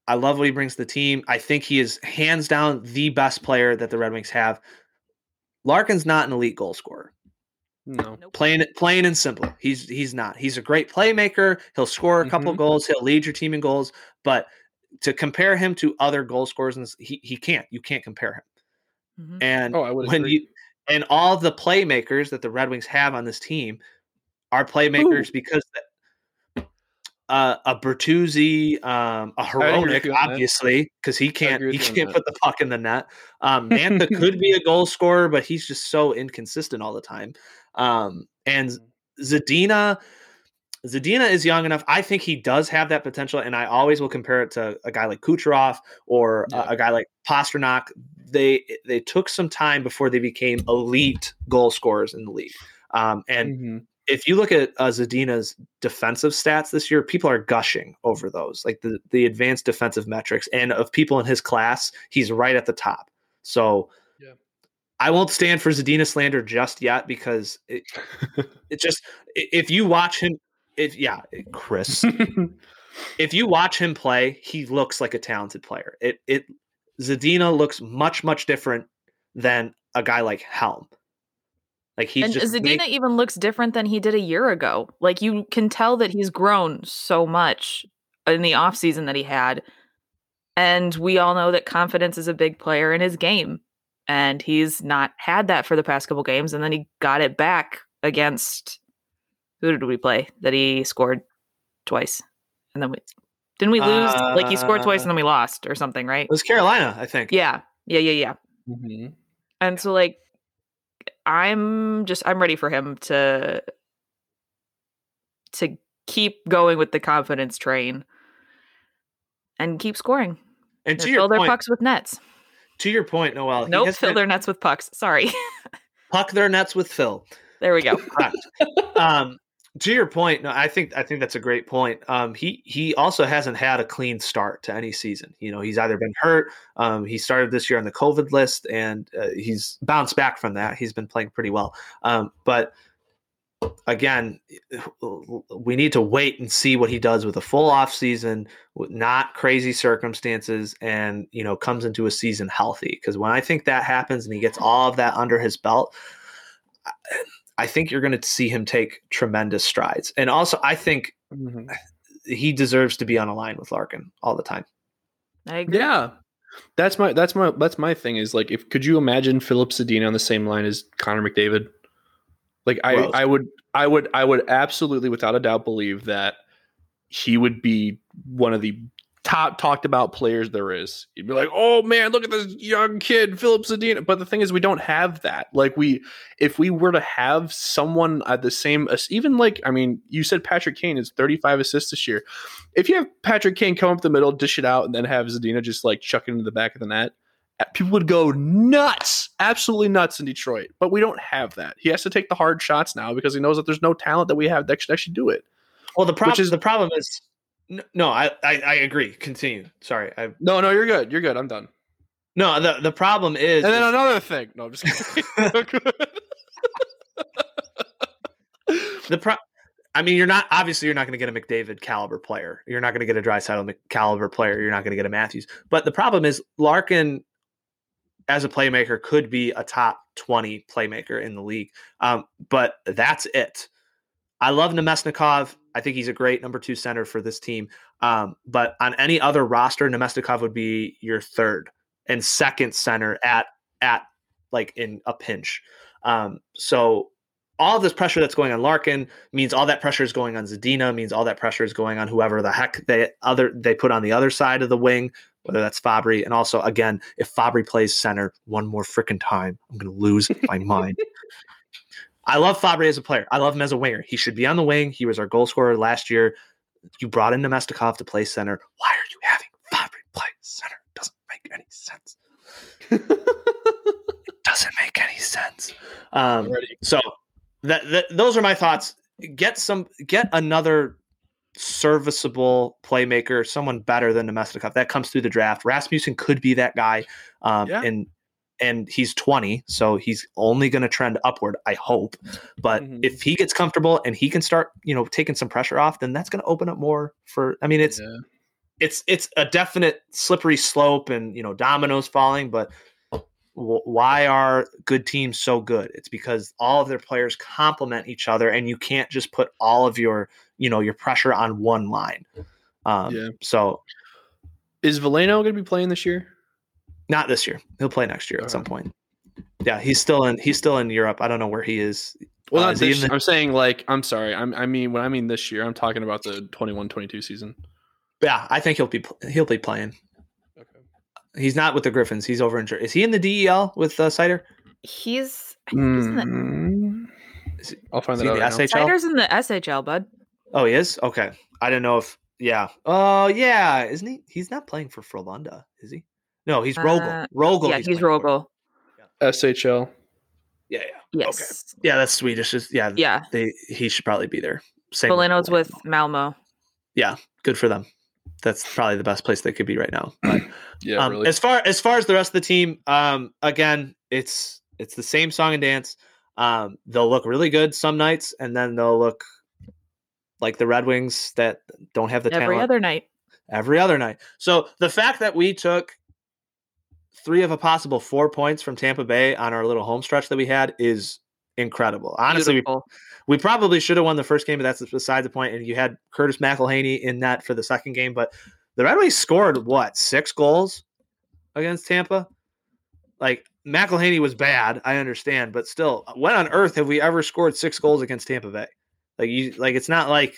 I love what he brings to the team. I think he is hands down the best player that the Red Wings have. Larkin's not an elite goal scorer. No. Nope. Plain plain and simple. He's he's not. He's a great playmaker. He'll score a couple Mhm. goals, he'll lead your team in goals, but to compare him to other goal scorers, and he, he can't. You can't compare him. Mhm. And Oh, I would when agree. you and all the playmakers that the Red Wings have on this team are playmakers because uh, a Bertuzzi, um, a agree with Hronek, you on that. obviously, because he can't he with you on can't that. put the puck in the net. Um, Mantha could be a goal scorer, but he's just so inconsistent all the time. Um, and Zadina. Zadina is young enough. I think he does have that potential, and I always will compare it to a guy like Kucherov or a- Yeah. a, guy like Pastrnak. They they took some time before they became elite goal scorers in the league. Um, and Mhm. if you look at uh, Zadina's defensive stats this year, people are gushing over those, like the the advanced defensive metrics. And of people in his class, he's right at the top. So. I won't stand for Zadina slander just yet because it, it just if you watch him, if yeah, Chris, if you watch him play, he looks like a talented player. It it Zadina looks much much different than a guy like Helm. Like he's and just Zadina make- even looks different than he did a year ago. Like you can tell that he's grown so much in the offseason that he had. And we all know that confidence is a big player in his game. And he's not had that for the past couple games. And then he got it back against who did we play? That he scored twice. And then we didn't we lose? like he scored twice Uh, and then we lost or something, right? it was Carolina, I think. Yeah. Yeah, yeah, yeah. Mhm. And so like I'm just I'm ready for him to to keep going with the confidence train and keep scoring. And to They your fill their point, pucks with nets. To your point, Noel, Nope, fill been- their nets with pucks. Sorry. puck their nets with Phil. there we go. Um, to your point, no, I think I think that's a great point. Um, he he also hasn't had a clean start to any season. You know, he's either been hurt. Um, he started this year on the COVID list, and uh, he's bounced back from that. He's been playing pretty well. Um, but again, we need to wait and see what he does with a full off season, with not crazy circumstances, and you know comes into a season healthy. Because when I think that happens and he gets all of that under his belt. I- I think you're going to see him take tremendous strides. And also, I think Mhm. he deserves to be on a line with Larkin all the time. I agree. Yeah. That's my that's my that's my thing is like if could you imagine Filip Zadina on the same line as Connor McDavid? Like I Gross. I would I would I would absolutely without a doubt believe that he would be one of the top talked about players there is. You'd be like, "Oh man, look at this young kid, Filip Zadina." But the thing is we don't have that. Like we if we were to have someone at the same even like I mean, you said Patrick Kane is 35 assists this year if you have Patrick Kane come up the middle, dish it out, and then have Zadina just like chuck it into the back of the net, people would go nuts, absolutely nuts in Detroit. But we don't have that. He has to take the hard shots now because he knows that there's no talent that we have that should actually do it. Well, the problem is- the problem is no, I, I I agree. Continue. Sorry, I No, no, you're good. You're good. I'm done. no. The the problem is, And then another thing. No, I'm just kidding. the pro. I mean, you're not obviously you're not going to get a McDavid caliber player. You're not going to get a Draisaitl caliber player. You're not going to get a Matthews. But the problem is Larkin, as a playmaker, could be a top twenty playmaker in the league. Um, but that's it. I love Namestnikov. I think he's a great number two center for this team. Um, but on any other roster, Namestnikov would be your third and second center at at like in a pinch. Um, so all this pressure that's going on Larkin means all that pressure is going on Zadina, means all that pressure is going on whoever the heck they other they put on the other side of the wing, whether that's Fabbri. And also, again, if Fabbri plays center one more freaking time, I'm gonna lose my mind. I love Fabbri as a player. I love him as a winger. He should be on the wing. He was our goal scorer last year. You brought in Namestnikov to play center. Why are you having Fabbri play center? Doesn't make any sense. Doesn't make any sense. Um, so that, that those are my thoughts. Get some get another serviceable playmaker, someone better than Namestnikov. That comes through the draft. Rasmussen could be that guy. Um, Yeah. and and he's 20, so he's only going to trend upward, I hope. But Mhm. if he gets comfortable and he can start, you know, taking some pressure off, then that's going to open up more for I mean, it's Yeah. it's it's a definite slippery slope and you know dominoes falling but w- why are good teams so good it's because all of their players complement each other and you can't just put all of your you know your pressure on one line um Yeah. so Is Veleno going to be playing this year? not this year he'll play next year at some point yeah he's still in he's still in europe i don't know where he is Well, Uh, not is this, in the- I'm saying like I'm sorry. I'm, I mean when I mean this year, I'm talking about the 21-22 season. yeah i think he'll be he'll be playing Okay. he's not with the griffins he's over in is he in the del with uh, Seider He's I think he's in the- mm. I'll find is that out. the right now. SHL? Seider's in the SHL, bud. Oh, he is? Okay. I don't know if yeah. Oh yeah, isn't he? He's not playing for Frolunda, is he? No, he's Rögle. Uh, Rögle. yeah, he's playing for. Rögle. SHL. Yeah, yeah. Yes. Yeah, that's Swedish. Just- Yeah, Yeah. They he should probably be there. Same. with Veleno's with Veleno. Malmo. Good for them. That's probably the best place they could be right now. But Yeah, um, really. as far as far as the rest of the team, um, again, it's it's the same song and dance. Um, they'll look really good some nights, and then they'll look like the Red Wings that don't have the Every talent other night. every other night. So the fact that we took three of a possible four points from Tampa Bay on our little home stretch that we had is incredible. Honestly, we, we probably should have won the first game, but that's beside the point. And you had Curtis McElhinney in net for the second game, but the Red Wings scored what six goals against Tampa? Like McElhinney was bad, I understand, but still, when on earth have we ever scored six goals against Tampa Bay? Like you, like it's not like,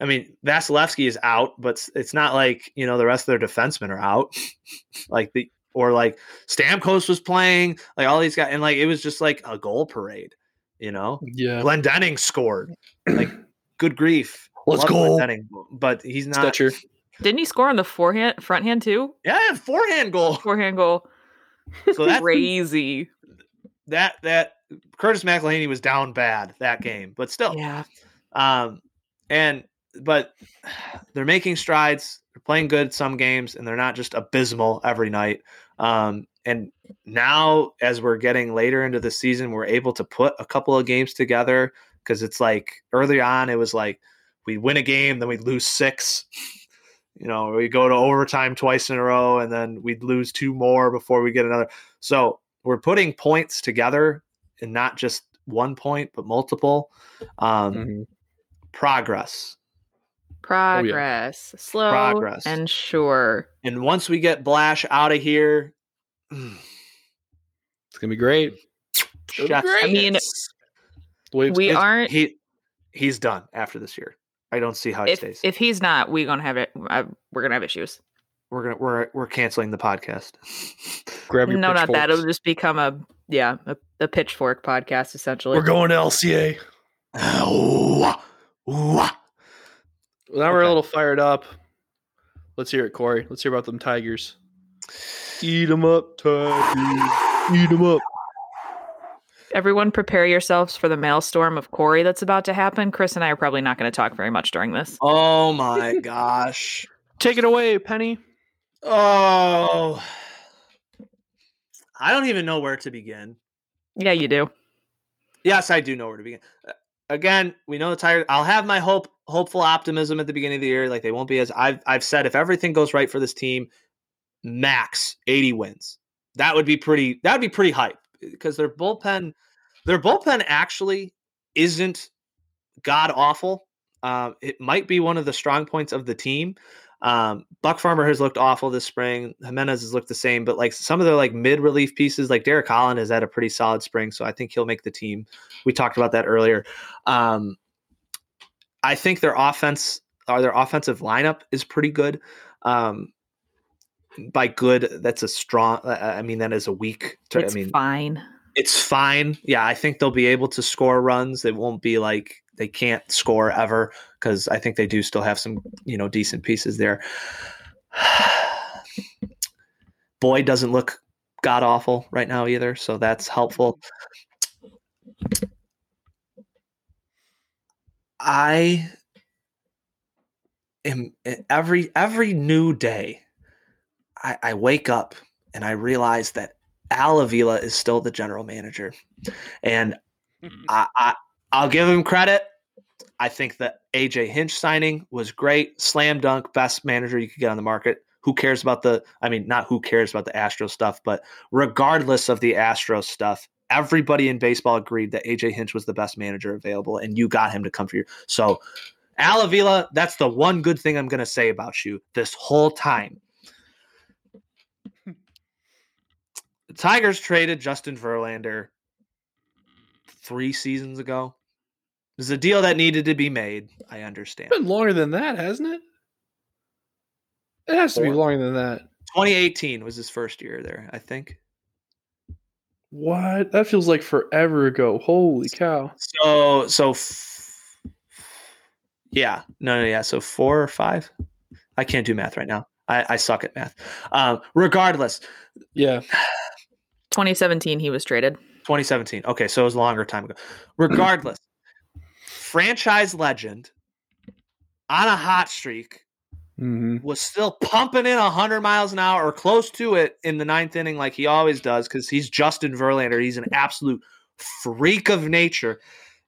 I mean, Vasilevskiy is out, but it's- it's not like you know the rest of their defensemen are out, like the or like Stamkos was playing, like all these guys, and like it was just like a goal parade, you know. yeah. Glendening scored. Like, good grief. Let's Love go. Denning, but he's not. Stecher. Didn't he score on the forehand front hand too? Yeah, forehand goal. Forehand goal. So that's Crazy. that that Curtis McElhinney was down bad that game, but still, Yeah. um, and but they're making strides. They're playing good some games, and they're not just abysmal every night. Um, and now, as we're getting later into the season, we're able to put a couple of games together because it's like early on, it was like we win a game, then we lose six. You know, we go to overtime twice in a row, and then we'd lose two more before we get another. So we're putting points together, and not just one point, but multiple. Um, Mhm. Progress. Progress. Slow Progress. and sure. And once we get Blash out of here, It's gonna be great. Be great. I mean, kiss. Waves- we aren't He he's done after this year. I don't see how he if stays. if he's not, we gonna have it. Uh, we're gonna have issues. we're gonna we're we're canceling the podcast. grab your No, not that. It'll just become a yeah a, a pitchfork podcast essentially. We're going to LCA. Ooh, ooh. Now we're a little fired up. Let's hear it, Corey. Let's hear about them Tigers. Eat them up, Tigers. Eat them up. Everyone, prepare yourselves for the maelstrom of Corey that's about to happen. Chris and I are probably not going to talk very much during this. Oh my gosh. Take it away, Penny. Oh. I don't even know where to begin. Yeah, you do. Yes, I do know where to begin. Uh, Again, we know the Tigers. I'll have my hope, hopeful optimism at the beginning of the year. Like they won't be as I've I've said. If everything goes right for this team, max eighty wins. That would be pretty. That would be pretty hype because their bullpen, their bullpen actually isn't god awful. Um, it might be one of the strong points of the team. Um, Buck Farmer has looked awful this spring. Jimenez has looked the same, but like some of their like mid relief pieces, like Derek Holland has had a pretty solid spring, so I think he'll make the team. We talked about that earlier. Um, I think their offense or their offensive lineup is pretty good. Um, by good, that's a strong. uh, I mean, that is a weak. ter- It's I mean, fine. it's fine. Yeah, I think they'll be able to score runs. It won't be like they can't score ever because I think they do still have some, you know, decent pieces there. Boyd doesn't look god awful right now either, so that's helpful. I am every every new day. I, I wake up and I realize that Al Avila is still the general manager, and I, I I'll give him credit. I think the AJ Hinch signing was great, slam dunk, best manager you could get on the market. Who cares about the? I mean, not who cares about the Astro stuff, but regardless of the Astro stuff, everybody in baseball agreed that AJ Hinch was the best manager available, and you got him to come for you. So, Al Avila, that's the one good thing I'm going to say about you this whole time. The Tigers traded Justin Verlander three seasons ago. It was a deal that needed to be made. I understand. It's been longer than that, hasn't it? It has to be longer than that. 2018 was his first year there, I think. What? That feels like forever ago. Holy cow. So, so, f- yeah, no, no, yeah. So four or five. I can't do math right now. I, I suck at math. Um, regardless, Yeah. 2017, he was traded. 2017. Okay, so it was a longer time ago. Regardless, franchise legend on a hot streak hmm was still pumping in 100 miles an hour or close to it in the ninth inning, like he always does, because he's Justin Verlander. He's an absolute freak of nature.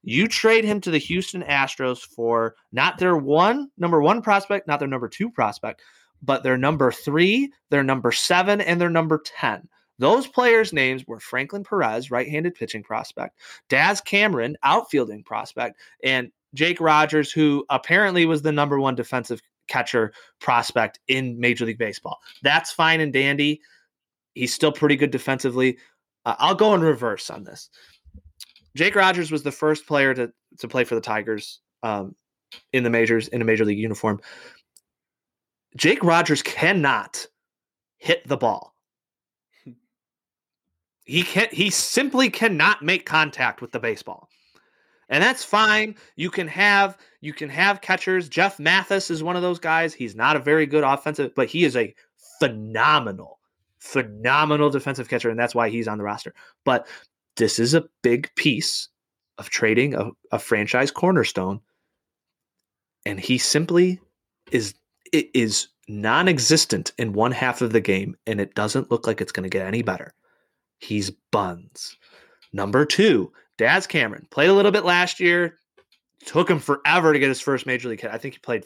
You trade him to the Houston Astros for not their one number one prospect, not their number two prospect, but their number three, their number seven, and their number 10. Those players' names were Franklin Perez, right handed pitching prospect, Daz Cameron, outfielding prospect, and Jake Rogers, who apparently was the number one defensive catcher prospect in Major League Baseball. That's fine and dandy. He's still pretty good defensively. Uh, I'll go in reverse on this. Jake Rogers was the first player to, to play for the Tigers um, in the majors in a major league uniform. Jake Rogers cannot hit the ball. He can he simply cannot make contact with the baseball. And that's fine. You can have you can have catchers. Jeff Mathis is one of those guys. He's not a very good offensive, but he is a phenomenal, phenomenal defensive catcher, and that's why he's on the roster. But this is a big piece of trading a, a franchise cornerstone, and he simply is is non-existent in one half of the game, and it doesn't look like it's going to get any better. He's buns. Number two, Daz Cameron played a little bit last year. Took him forever to get his first major league hit. I think he played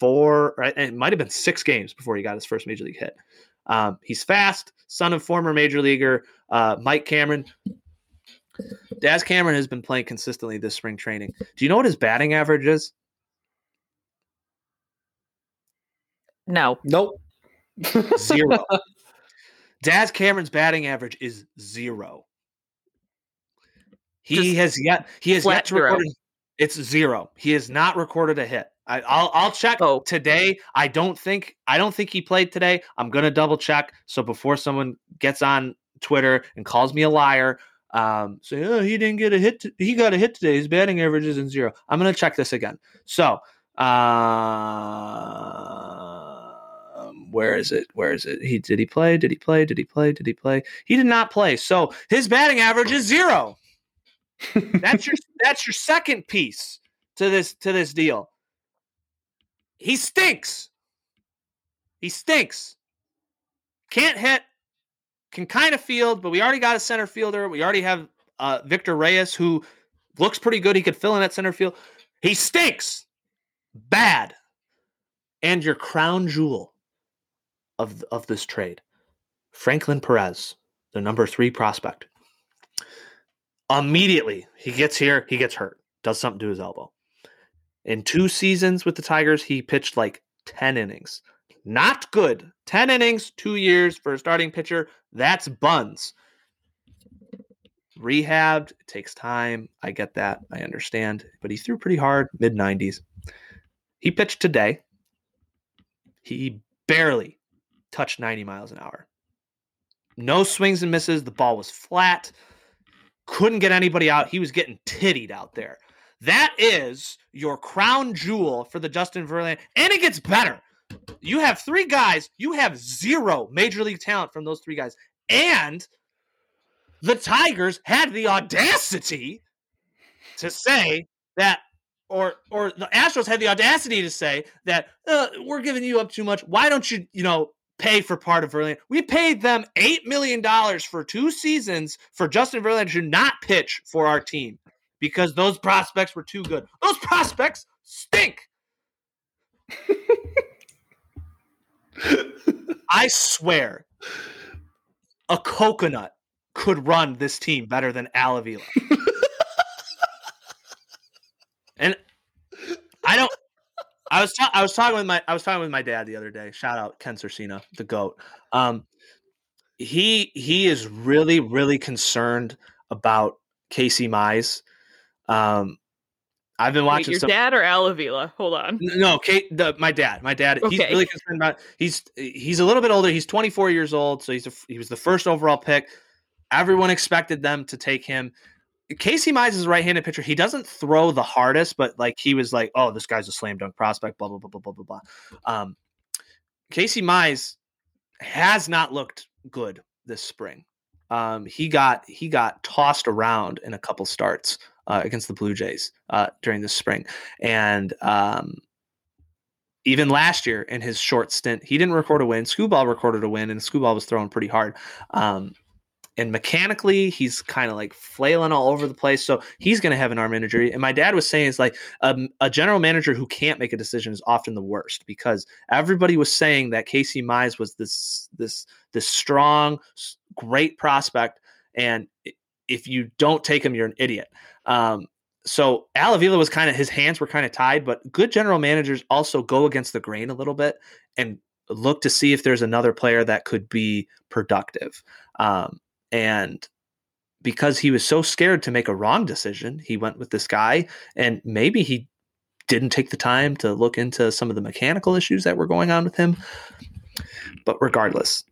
four, right? And it might have been six games before he got his first major league hit. Um, he's fast, son of former major leaguer uh, Mike Cameron. Daz Cameron has been playing consistently this spring training. Do you know what his batting average is? No. Nope. Zero. Daz Cameron's batting average is zero. He Just has yet he has yet to record. It's zero. He has not recorded a hit. I, I'll I'll check Oh. today. I don't think I don't think he played today. I'm gonna double check. So before someone gets on Twitter and calls me a liar, um, say oh he didn't get a hit. t- he got a hit today. His batting average is in zero. I'm gonna check this again. So um, where is it? Where is it? He did he play? Did he play? Did he play? Did he play? He did not play. So his batting average is zero. That's your that's your second piece to this to this deal. He stinks. He stinks. Can't hit. Can kind of field, but we already got a center fielder. We already have uh, Victor Reyes, who looks pretty good. He could fill in at center field. He stinks. Bad. And your crown jewel of of this trade, Franklin Perez, the number three prospect. Immediately he gets here, he gets hurt, does something to his elbow. In two seasons with the Tigers, he pitched like 10 innings. Not good. 10 innings, two years for a starting pitcher. That's buns. Rehabbed, it takes time. I get that. I understand. But he threw pretty hard, mid 90s. He pitched today. He barely touched 90 miles an hour. No swings and misses. The ball was flat. Couldn't get anybody out. He was getting tittied out there. That is your crown jewel for the Justin Verlander. And it gets better. You have three guys. You have zero major league talent from those three guys. And the Tigers had the audacity to say that, or or the Astros had the audacity to say that uh, we're giving you up too much. Why don't you, you know, pay for part of Verlander? We paid them eight million dollars for two seasons for Justin Verlander to not pitch for our team because those prospects were too good. Those prospects stink. I swear, a coconut could run this team better than Al Avila. and I don't. I was ta- I was talking with my I was talking with my dad the other day. Shout out Ken Cersina, the goat. Um, he he is really really concerned about Casey Mize. Um, I've been Wait, watching your some. dad or Al Avila? Hold on. No, Kate, the, my dad. My dad. He's really concerned about. He's he's a little bit older. He's 24 years old, so he's a, he was the first overall pick. Everyone expected them to take him. Casey Mize is a right-handed pitcher. He doesn't throw the hardest, but like he was like, oh, this guy's a slam dunk prospect. Blah blah blah blah blah blah blah. Um, Casey Mize has not looked good this spring. Um, he got he got tossed around in a couple starts uh, against the Blue Jays uh, during the spring, and um, even last year in his short stint, he didn't record a win. Skubal recorded a win, and Skubal was throwing pretty hard. Um, and mechanically, he's kind of like flailing all over the place. So he's going to have an arm injury. And my dad was saying it's like um, a general manager who can't make a decision is often the worst because everybody was saying that Casey Mize was this this this strong, great prospect, and if you don't take him, you're an idiot. Um, so Al Avila was kind of his hands were kind of tied, but good general managers also go against the grain a little bit and look to see if there's another player that could be productive. Um, and because he was so scared to make a wrong decision, he went with this guy, and maybe he didn't take the time to look into some of the mechanical issues that were going on with him. But regardless,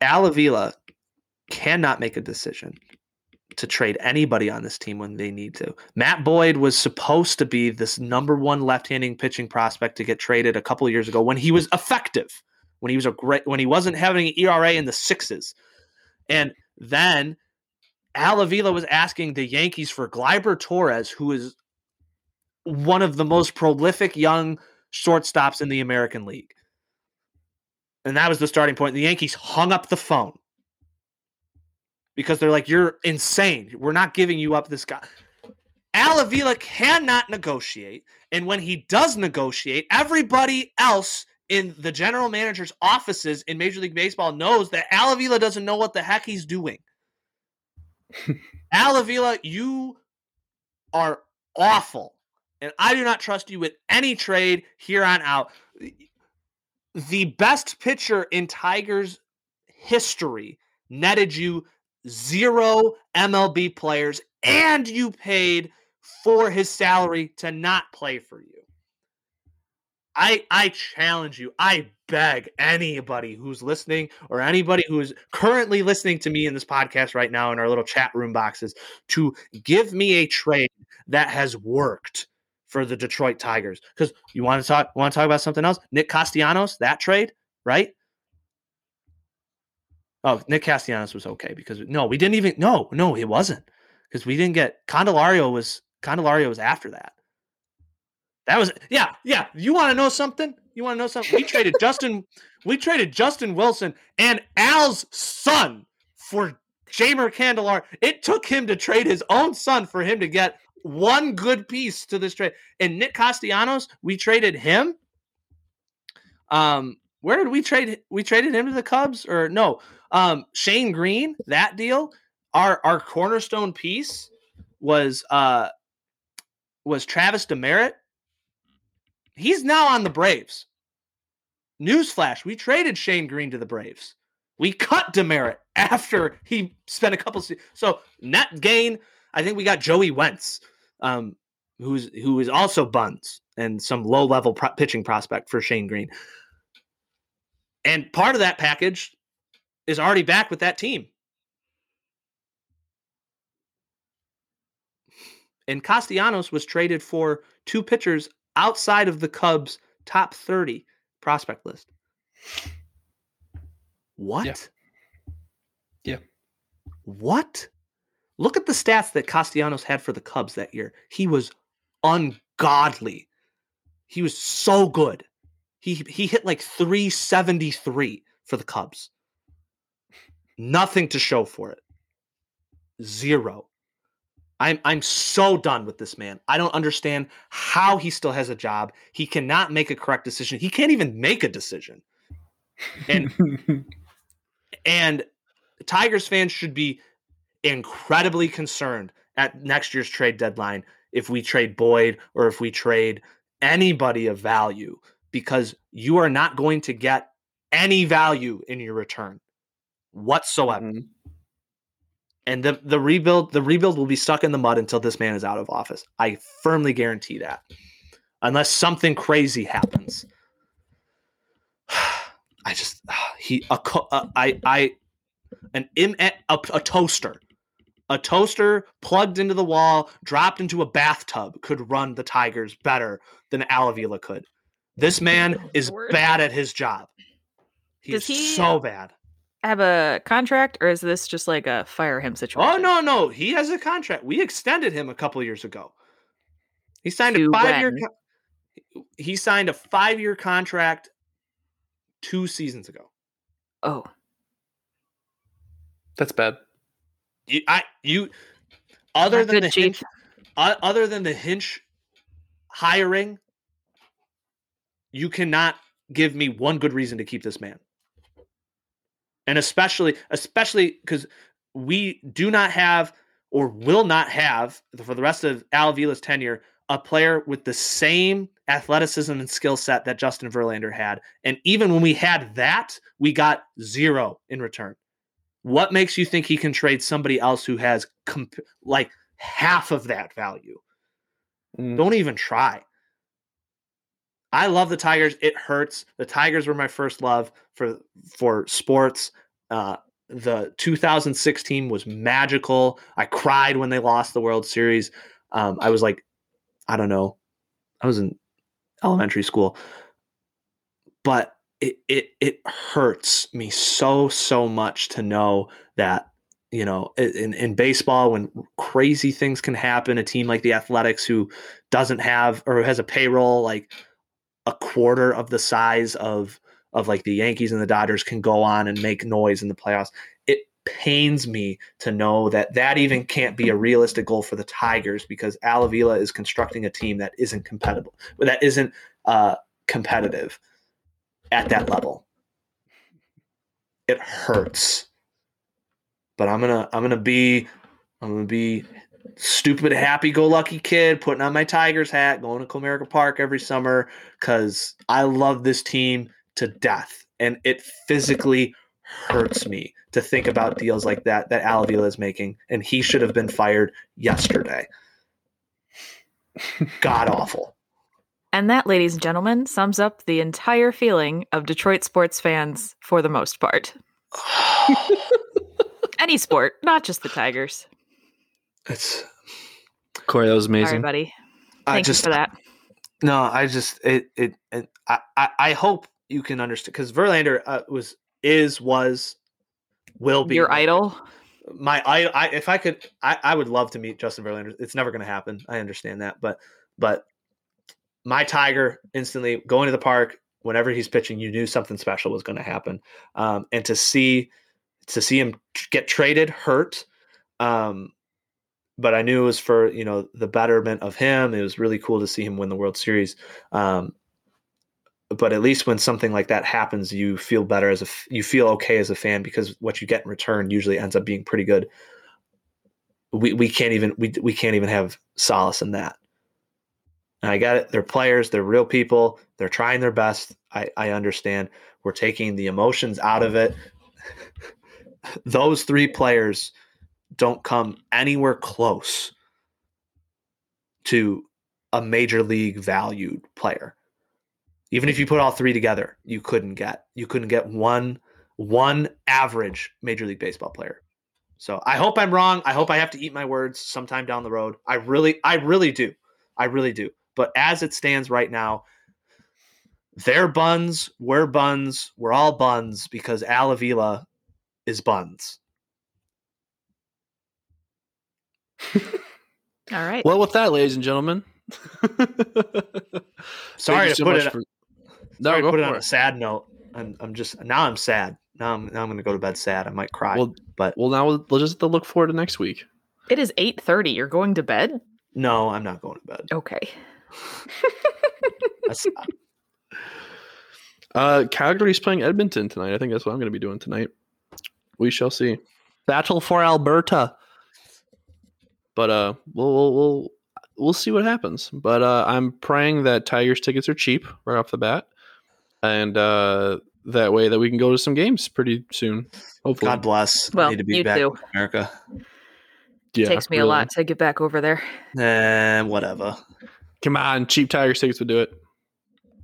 Al Avila cannot make a decision to trade anybody on this team when they need to. Matt Boyd was supposed to be this number one left-handing pitching prospect to get traded a couple of years ago when he was effective, when he was a great, when he wasn't having an ERA in the sixes, and then Al Avila was asking the Yankees for Gleyber Torres, who is one of the most prolific young shortstops in the American League. And that was the starting point. The Yankees hung up the phone because they're like, You're insane. We're not giving you up this guy. Al Avila cannot negotiate. And when he does negotiate, everybody else in the general manager's offices in Major League Baseball knows that Al Avila doesn't know what the heck he's doing. Al Avila, you are awful. And I do not trust you with any trade here on out. The best pitcher in Tigers history netted you zero MLB players, and you paid for his salary to not play for you. I I challenge you. I beg anybody who's listening or anybody who is currently listening to me in this podcast right now in our little chat room boxes to give me a trade that has worked for the Detroit Tigers. Because you want to talk want to talk about something else? Nick Castellanos, that trade, right? Oh, Nick Castellanos was okay because no, we didn't even no, no, it wasn't. Because we didn't get Candelario was Candelario was after that. That was yeah, yeah. You want to know something? You want to know something? We traded Justin. We traded Justin Wilson and Al's son for Jeimer Candelario. It took him to trade his own son for him to get one good piece to this trade. And Nick Castellanos, we traded him. Um, where did we trade? We traded him to the Cubs, or no? Um, Shane Greene, that deal, our our cornerstone piece was uh was Travis Demeritte. He's now on the Braves. Newsflash: We traded Shane Greene to the Braves. We cut Demeritte after he spent a couple. Se- so net gain. I think we got Joey Wentz, um, who's who is also buns and some low level pro- pitching prospect for Shane Greene. And part of that package is already back with that team. And Castellanos was traded for two pitchers outside of the Cubs' top 30 prospect list. What? Yeah. yeah. What? Look at the stats that Castellanos had for the Cubs that year. He was ungodly. He was so good. He he hit like 373 for the Cubs. Nothing to show for it. Zero. I'm I'm so done with this man. I don't understand how he still has a job. He cannot make a correct decision. He can't even make a decision. And and Tigers fans should be incredibly concerned at next year's trade deadline if we trade Boyd or if we trade anybody of value because you are not going to get any value in your return whatsoever. Mhm. And the the rebuild the rebuild will be stuck in the mud until this man is out of office. I firmly guarantee that. Unless something crazy happens. I just he a, co- a I I an im a, a toaster. A toaster plugged into the wall, dropped into a bathtub could run the Tigers better than Al Avila could. This man is bad at his job. He's he- so bad. Have a contract, or is this just like a fire him oh, situation? Oh no, no, he has a contract. We extended him a couple years ago. He signed To a five year. when? Co- he signed a five year contract two seasons ago. Oh, That's bad. You, I, you, other Not than the Chief. Hinch, o- other than the Hinch hiring, you cannot give me one good reason to keep this man. And especially, especially because we do not have or will not have for the rest of Al Avila's tenure a player with the same athleticism and skill set that Justin Verlander had. And even when we had that, we got zero in return. What makes you think he can trade somebody else who has comp- like half of that value? Mm. Don't even try. I love the Tigers. It hurts. The Tigers were my first love for for sports. Uh, the 2016 was magical. I cried when they lost the World Series. Um, I was like, I don't know, I was in elementary school, but it it it hurts me so so much to know that you know in, in baseball when crazy things can happen a team like the athletics who doesn't have or has a payroll like a quarter of the size of of like the yankees and the dodgers can go on and make noise in the playoffs it pains me to know that that even can't be a realistic goal for the tigers because Al Avila is constructing a team that isn't compatible, that isn't uh, competitive at that level. It hurts. But I'm gonna I'm gonna be I'm gonna be stupid happy go lucky kid putting on my Tigers hat, going to Comerica Park every summer because I love this team to death. And it physically hurts me to think about deals like that that Al Avila is making. And he should have been fired yesterday. God awful. And that, ladies and gentlemen, sums up the entire feeling of Detroit sports fans for the most part. Any sport, not just the Tigers. It's Corey, that was amazing. Sorry, buddy. I Thank just you for that. no, I just it it, it I, I I hope you can understand because Verlander uh, was is was will be Your idol. my I, I if I could I, I would love to meet Justin Verlander. It's never going to happen. I understand that, but but my Tiger instantly going to the park whenever he's pitching, you knew something special was going to happen. Um, and to see to see him get traded hurt, um, but I knew it was for you know the betterment of him. It was really cool to see him win the World Series. Um, but at least when something like that happens, you feel better as a you feel okay as a fan because what you get in return usually ends up being pretty good. We we can't even we we can't even have solace in that. And I got it. They're players. They're real people. They're trying their best. I, I understand. We're taking the emotions out of it. Those three players don't come anywhere close to a major league valued player. Even if you put all three together, you couldn't get you couldn't get one one average major league baseball player. So I hope I'm wrong. I hope I have to eat my words sometime down the road. I really I really do. I really do. But as it stands right now, they're buns, we're buns, we're all buns because Al Avila is buns. All right. Well, with that, ladies and gentlemen. Sorry to so put it, for- sorry to put it on it. a sad note. I'm, I'm just now I'm sad. Now I'm now I'm gonna go to bed sad. I might cry. Well, but well, now we'll, we'll just have to look forward to next week. It is 8:30. You're going to bed? no, I'm not going to bed. Okay. That's, Uh, Calgary's playing Edmonton tonight. I think that's what I'm going to be doing tonight. We shall see. Battle for Alberta. But uh, we'll we'll we'll, we'll see what happens. But uh, I'm praying that Tigers tickets are cheap right off the bat, and uh, that way that we can go to some games pretty soon. Hopefully, God bless. Well, I need to be you back too. in America. yeah, Takes me a lot to get back over there. Eh, whatever. Come on, cheap Tigers tickets would do it.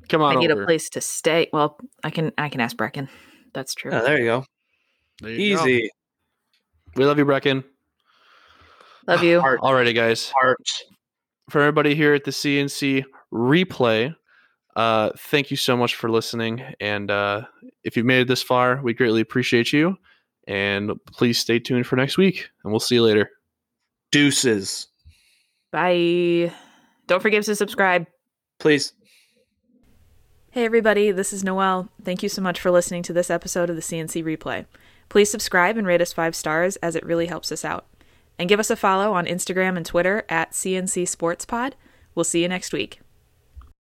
Come on, I need over. a place to stay. Well, I can I can ask Brecken. That's true. Oh, there you go. There you go. Easy. We love you, Brecken. Love you. Heart, Alrighty, guys. heart. for everybody here at the CNC replay, uh, thank you so much for listening. And uh, if you've made it this far, we greatly appreciate you. And please stay tuned for next week, and we'll see you later. Deuces. Bye. Don't forget to subscribe. Please. Hey, everybody, this is Noelle. Thank you so much for listening to this episode of the CNC Replay. Please subscribe and rate us five stars as it really helps us out. And give us a follow on Instagram and Twitter at CNC Sports Pod. We'll see you next week.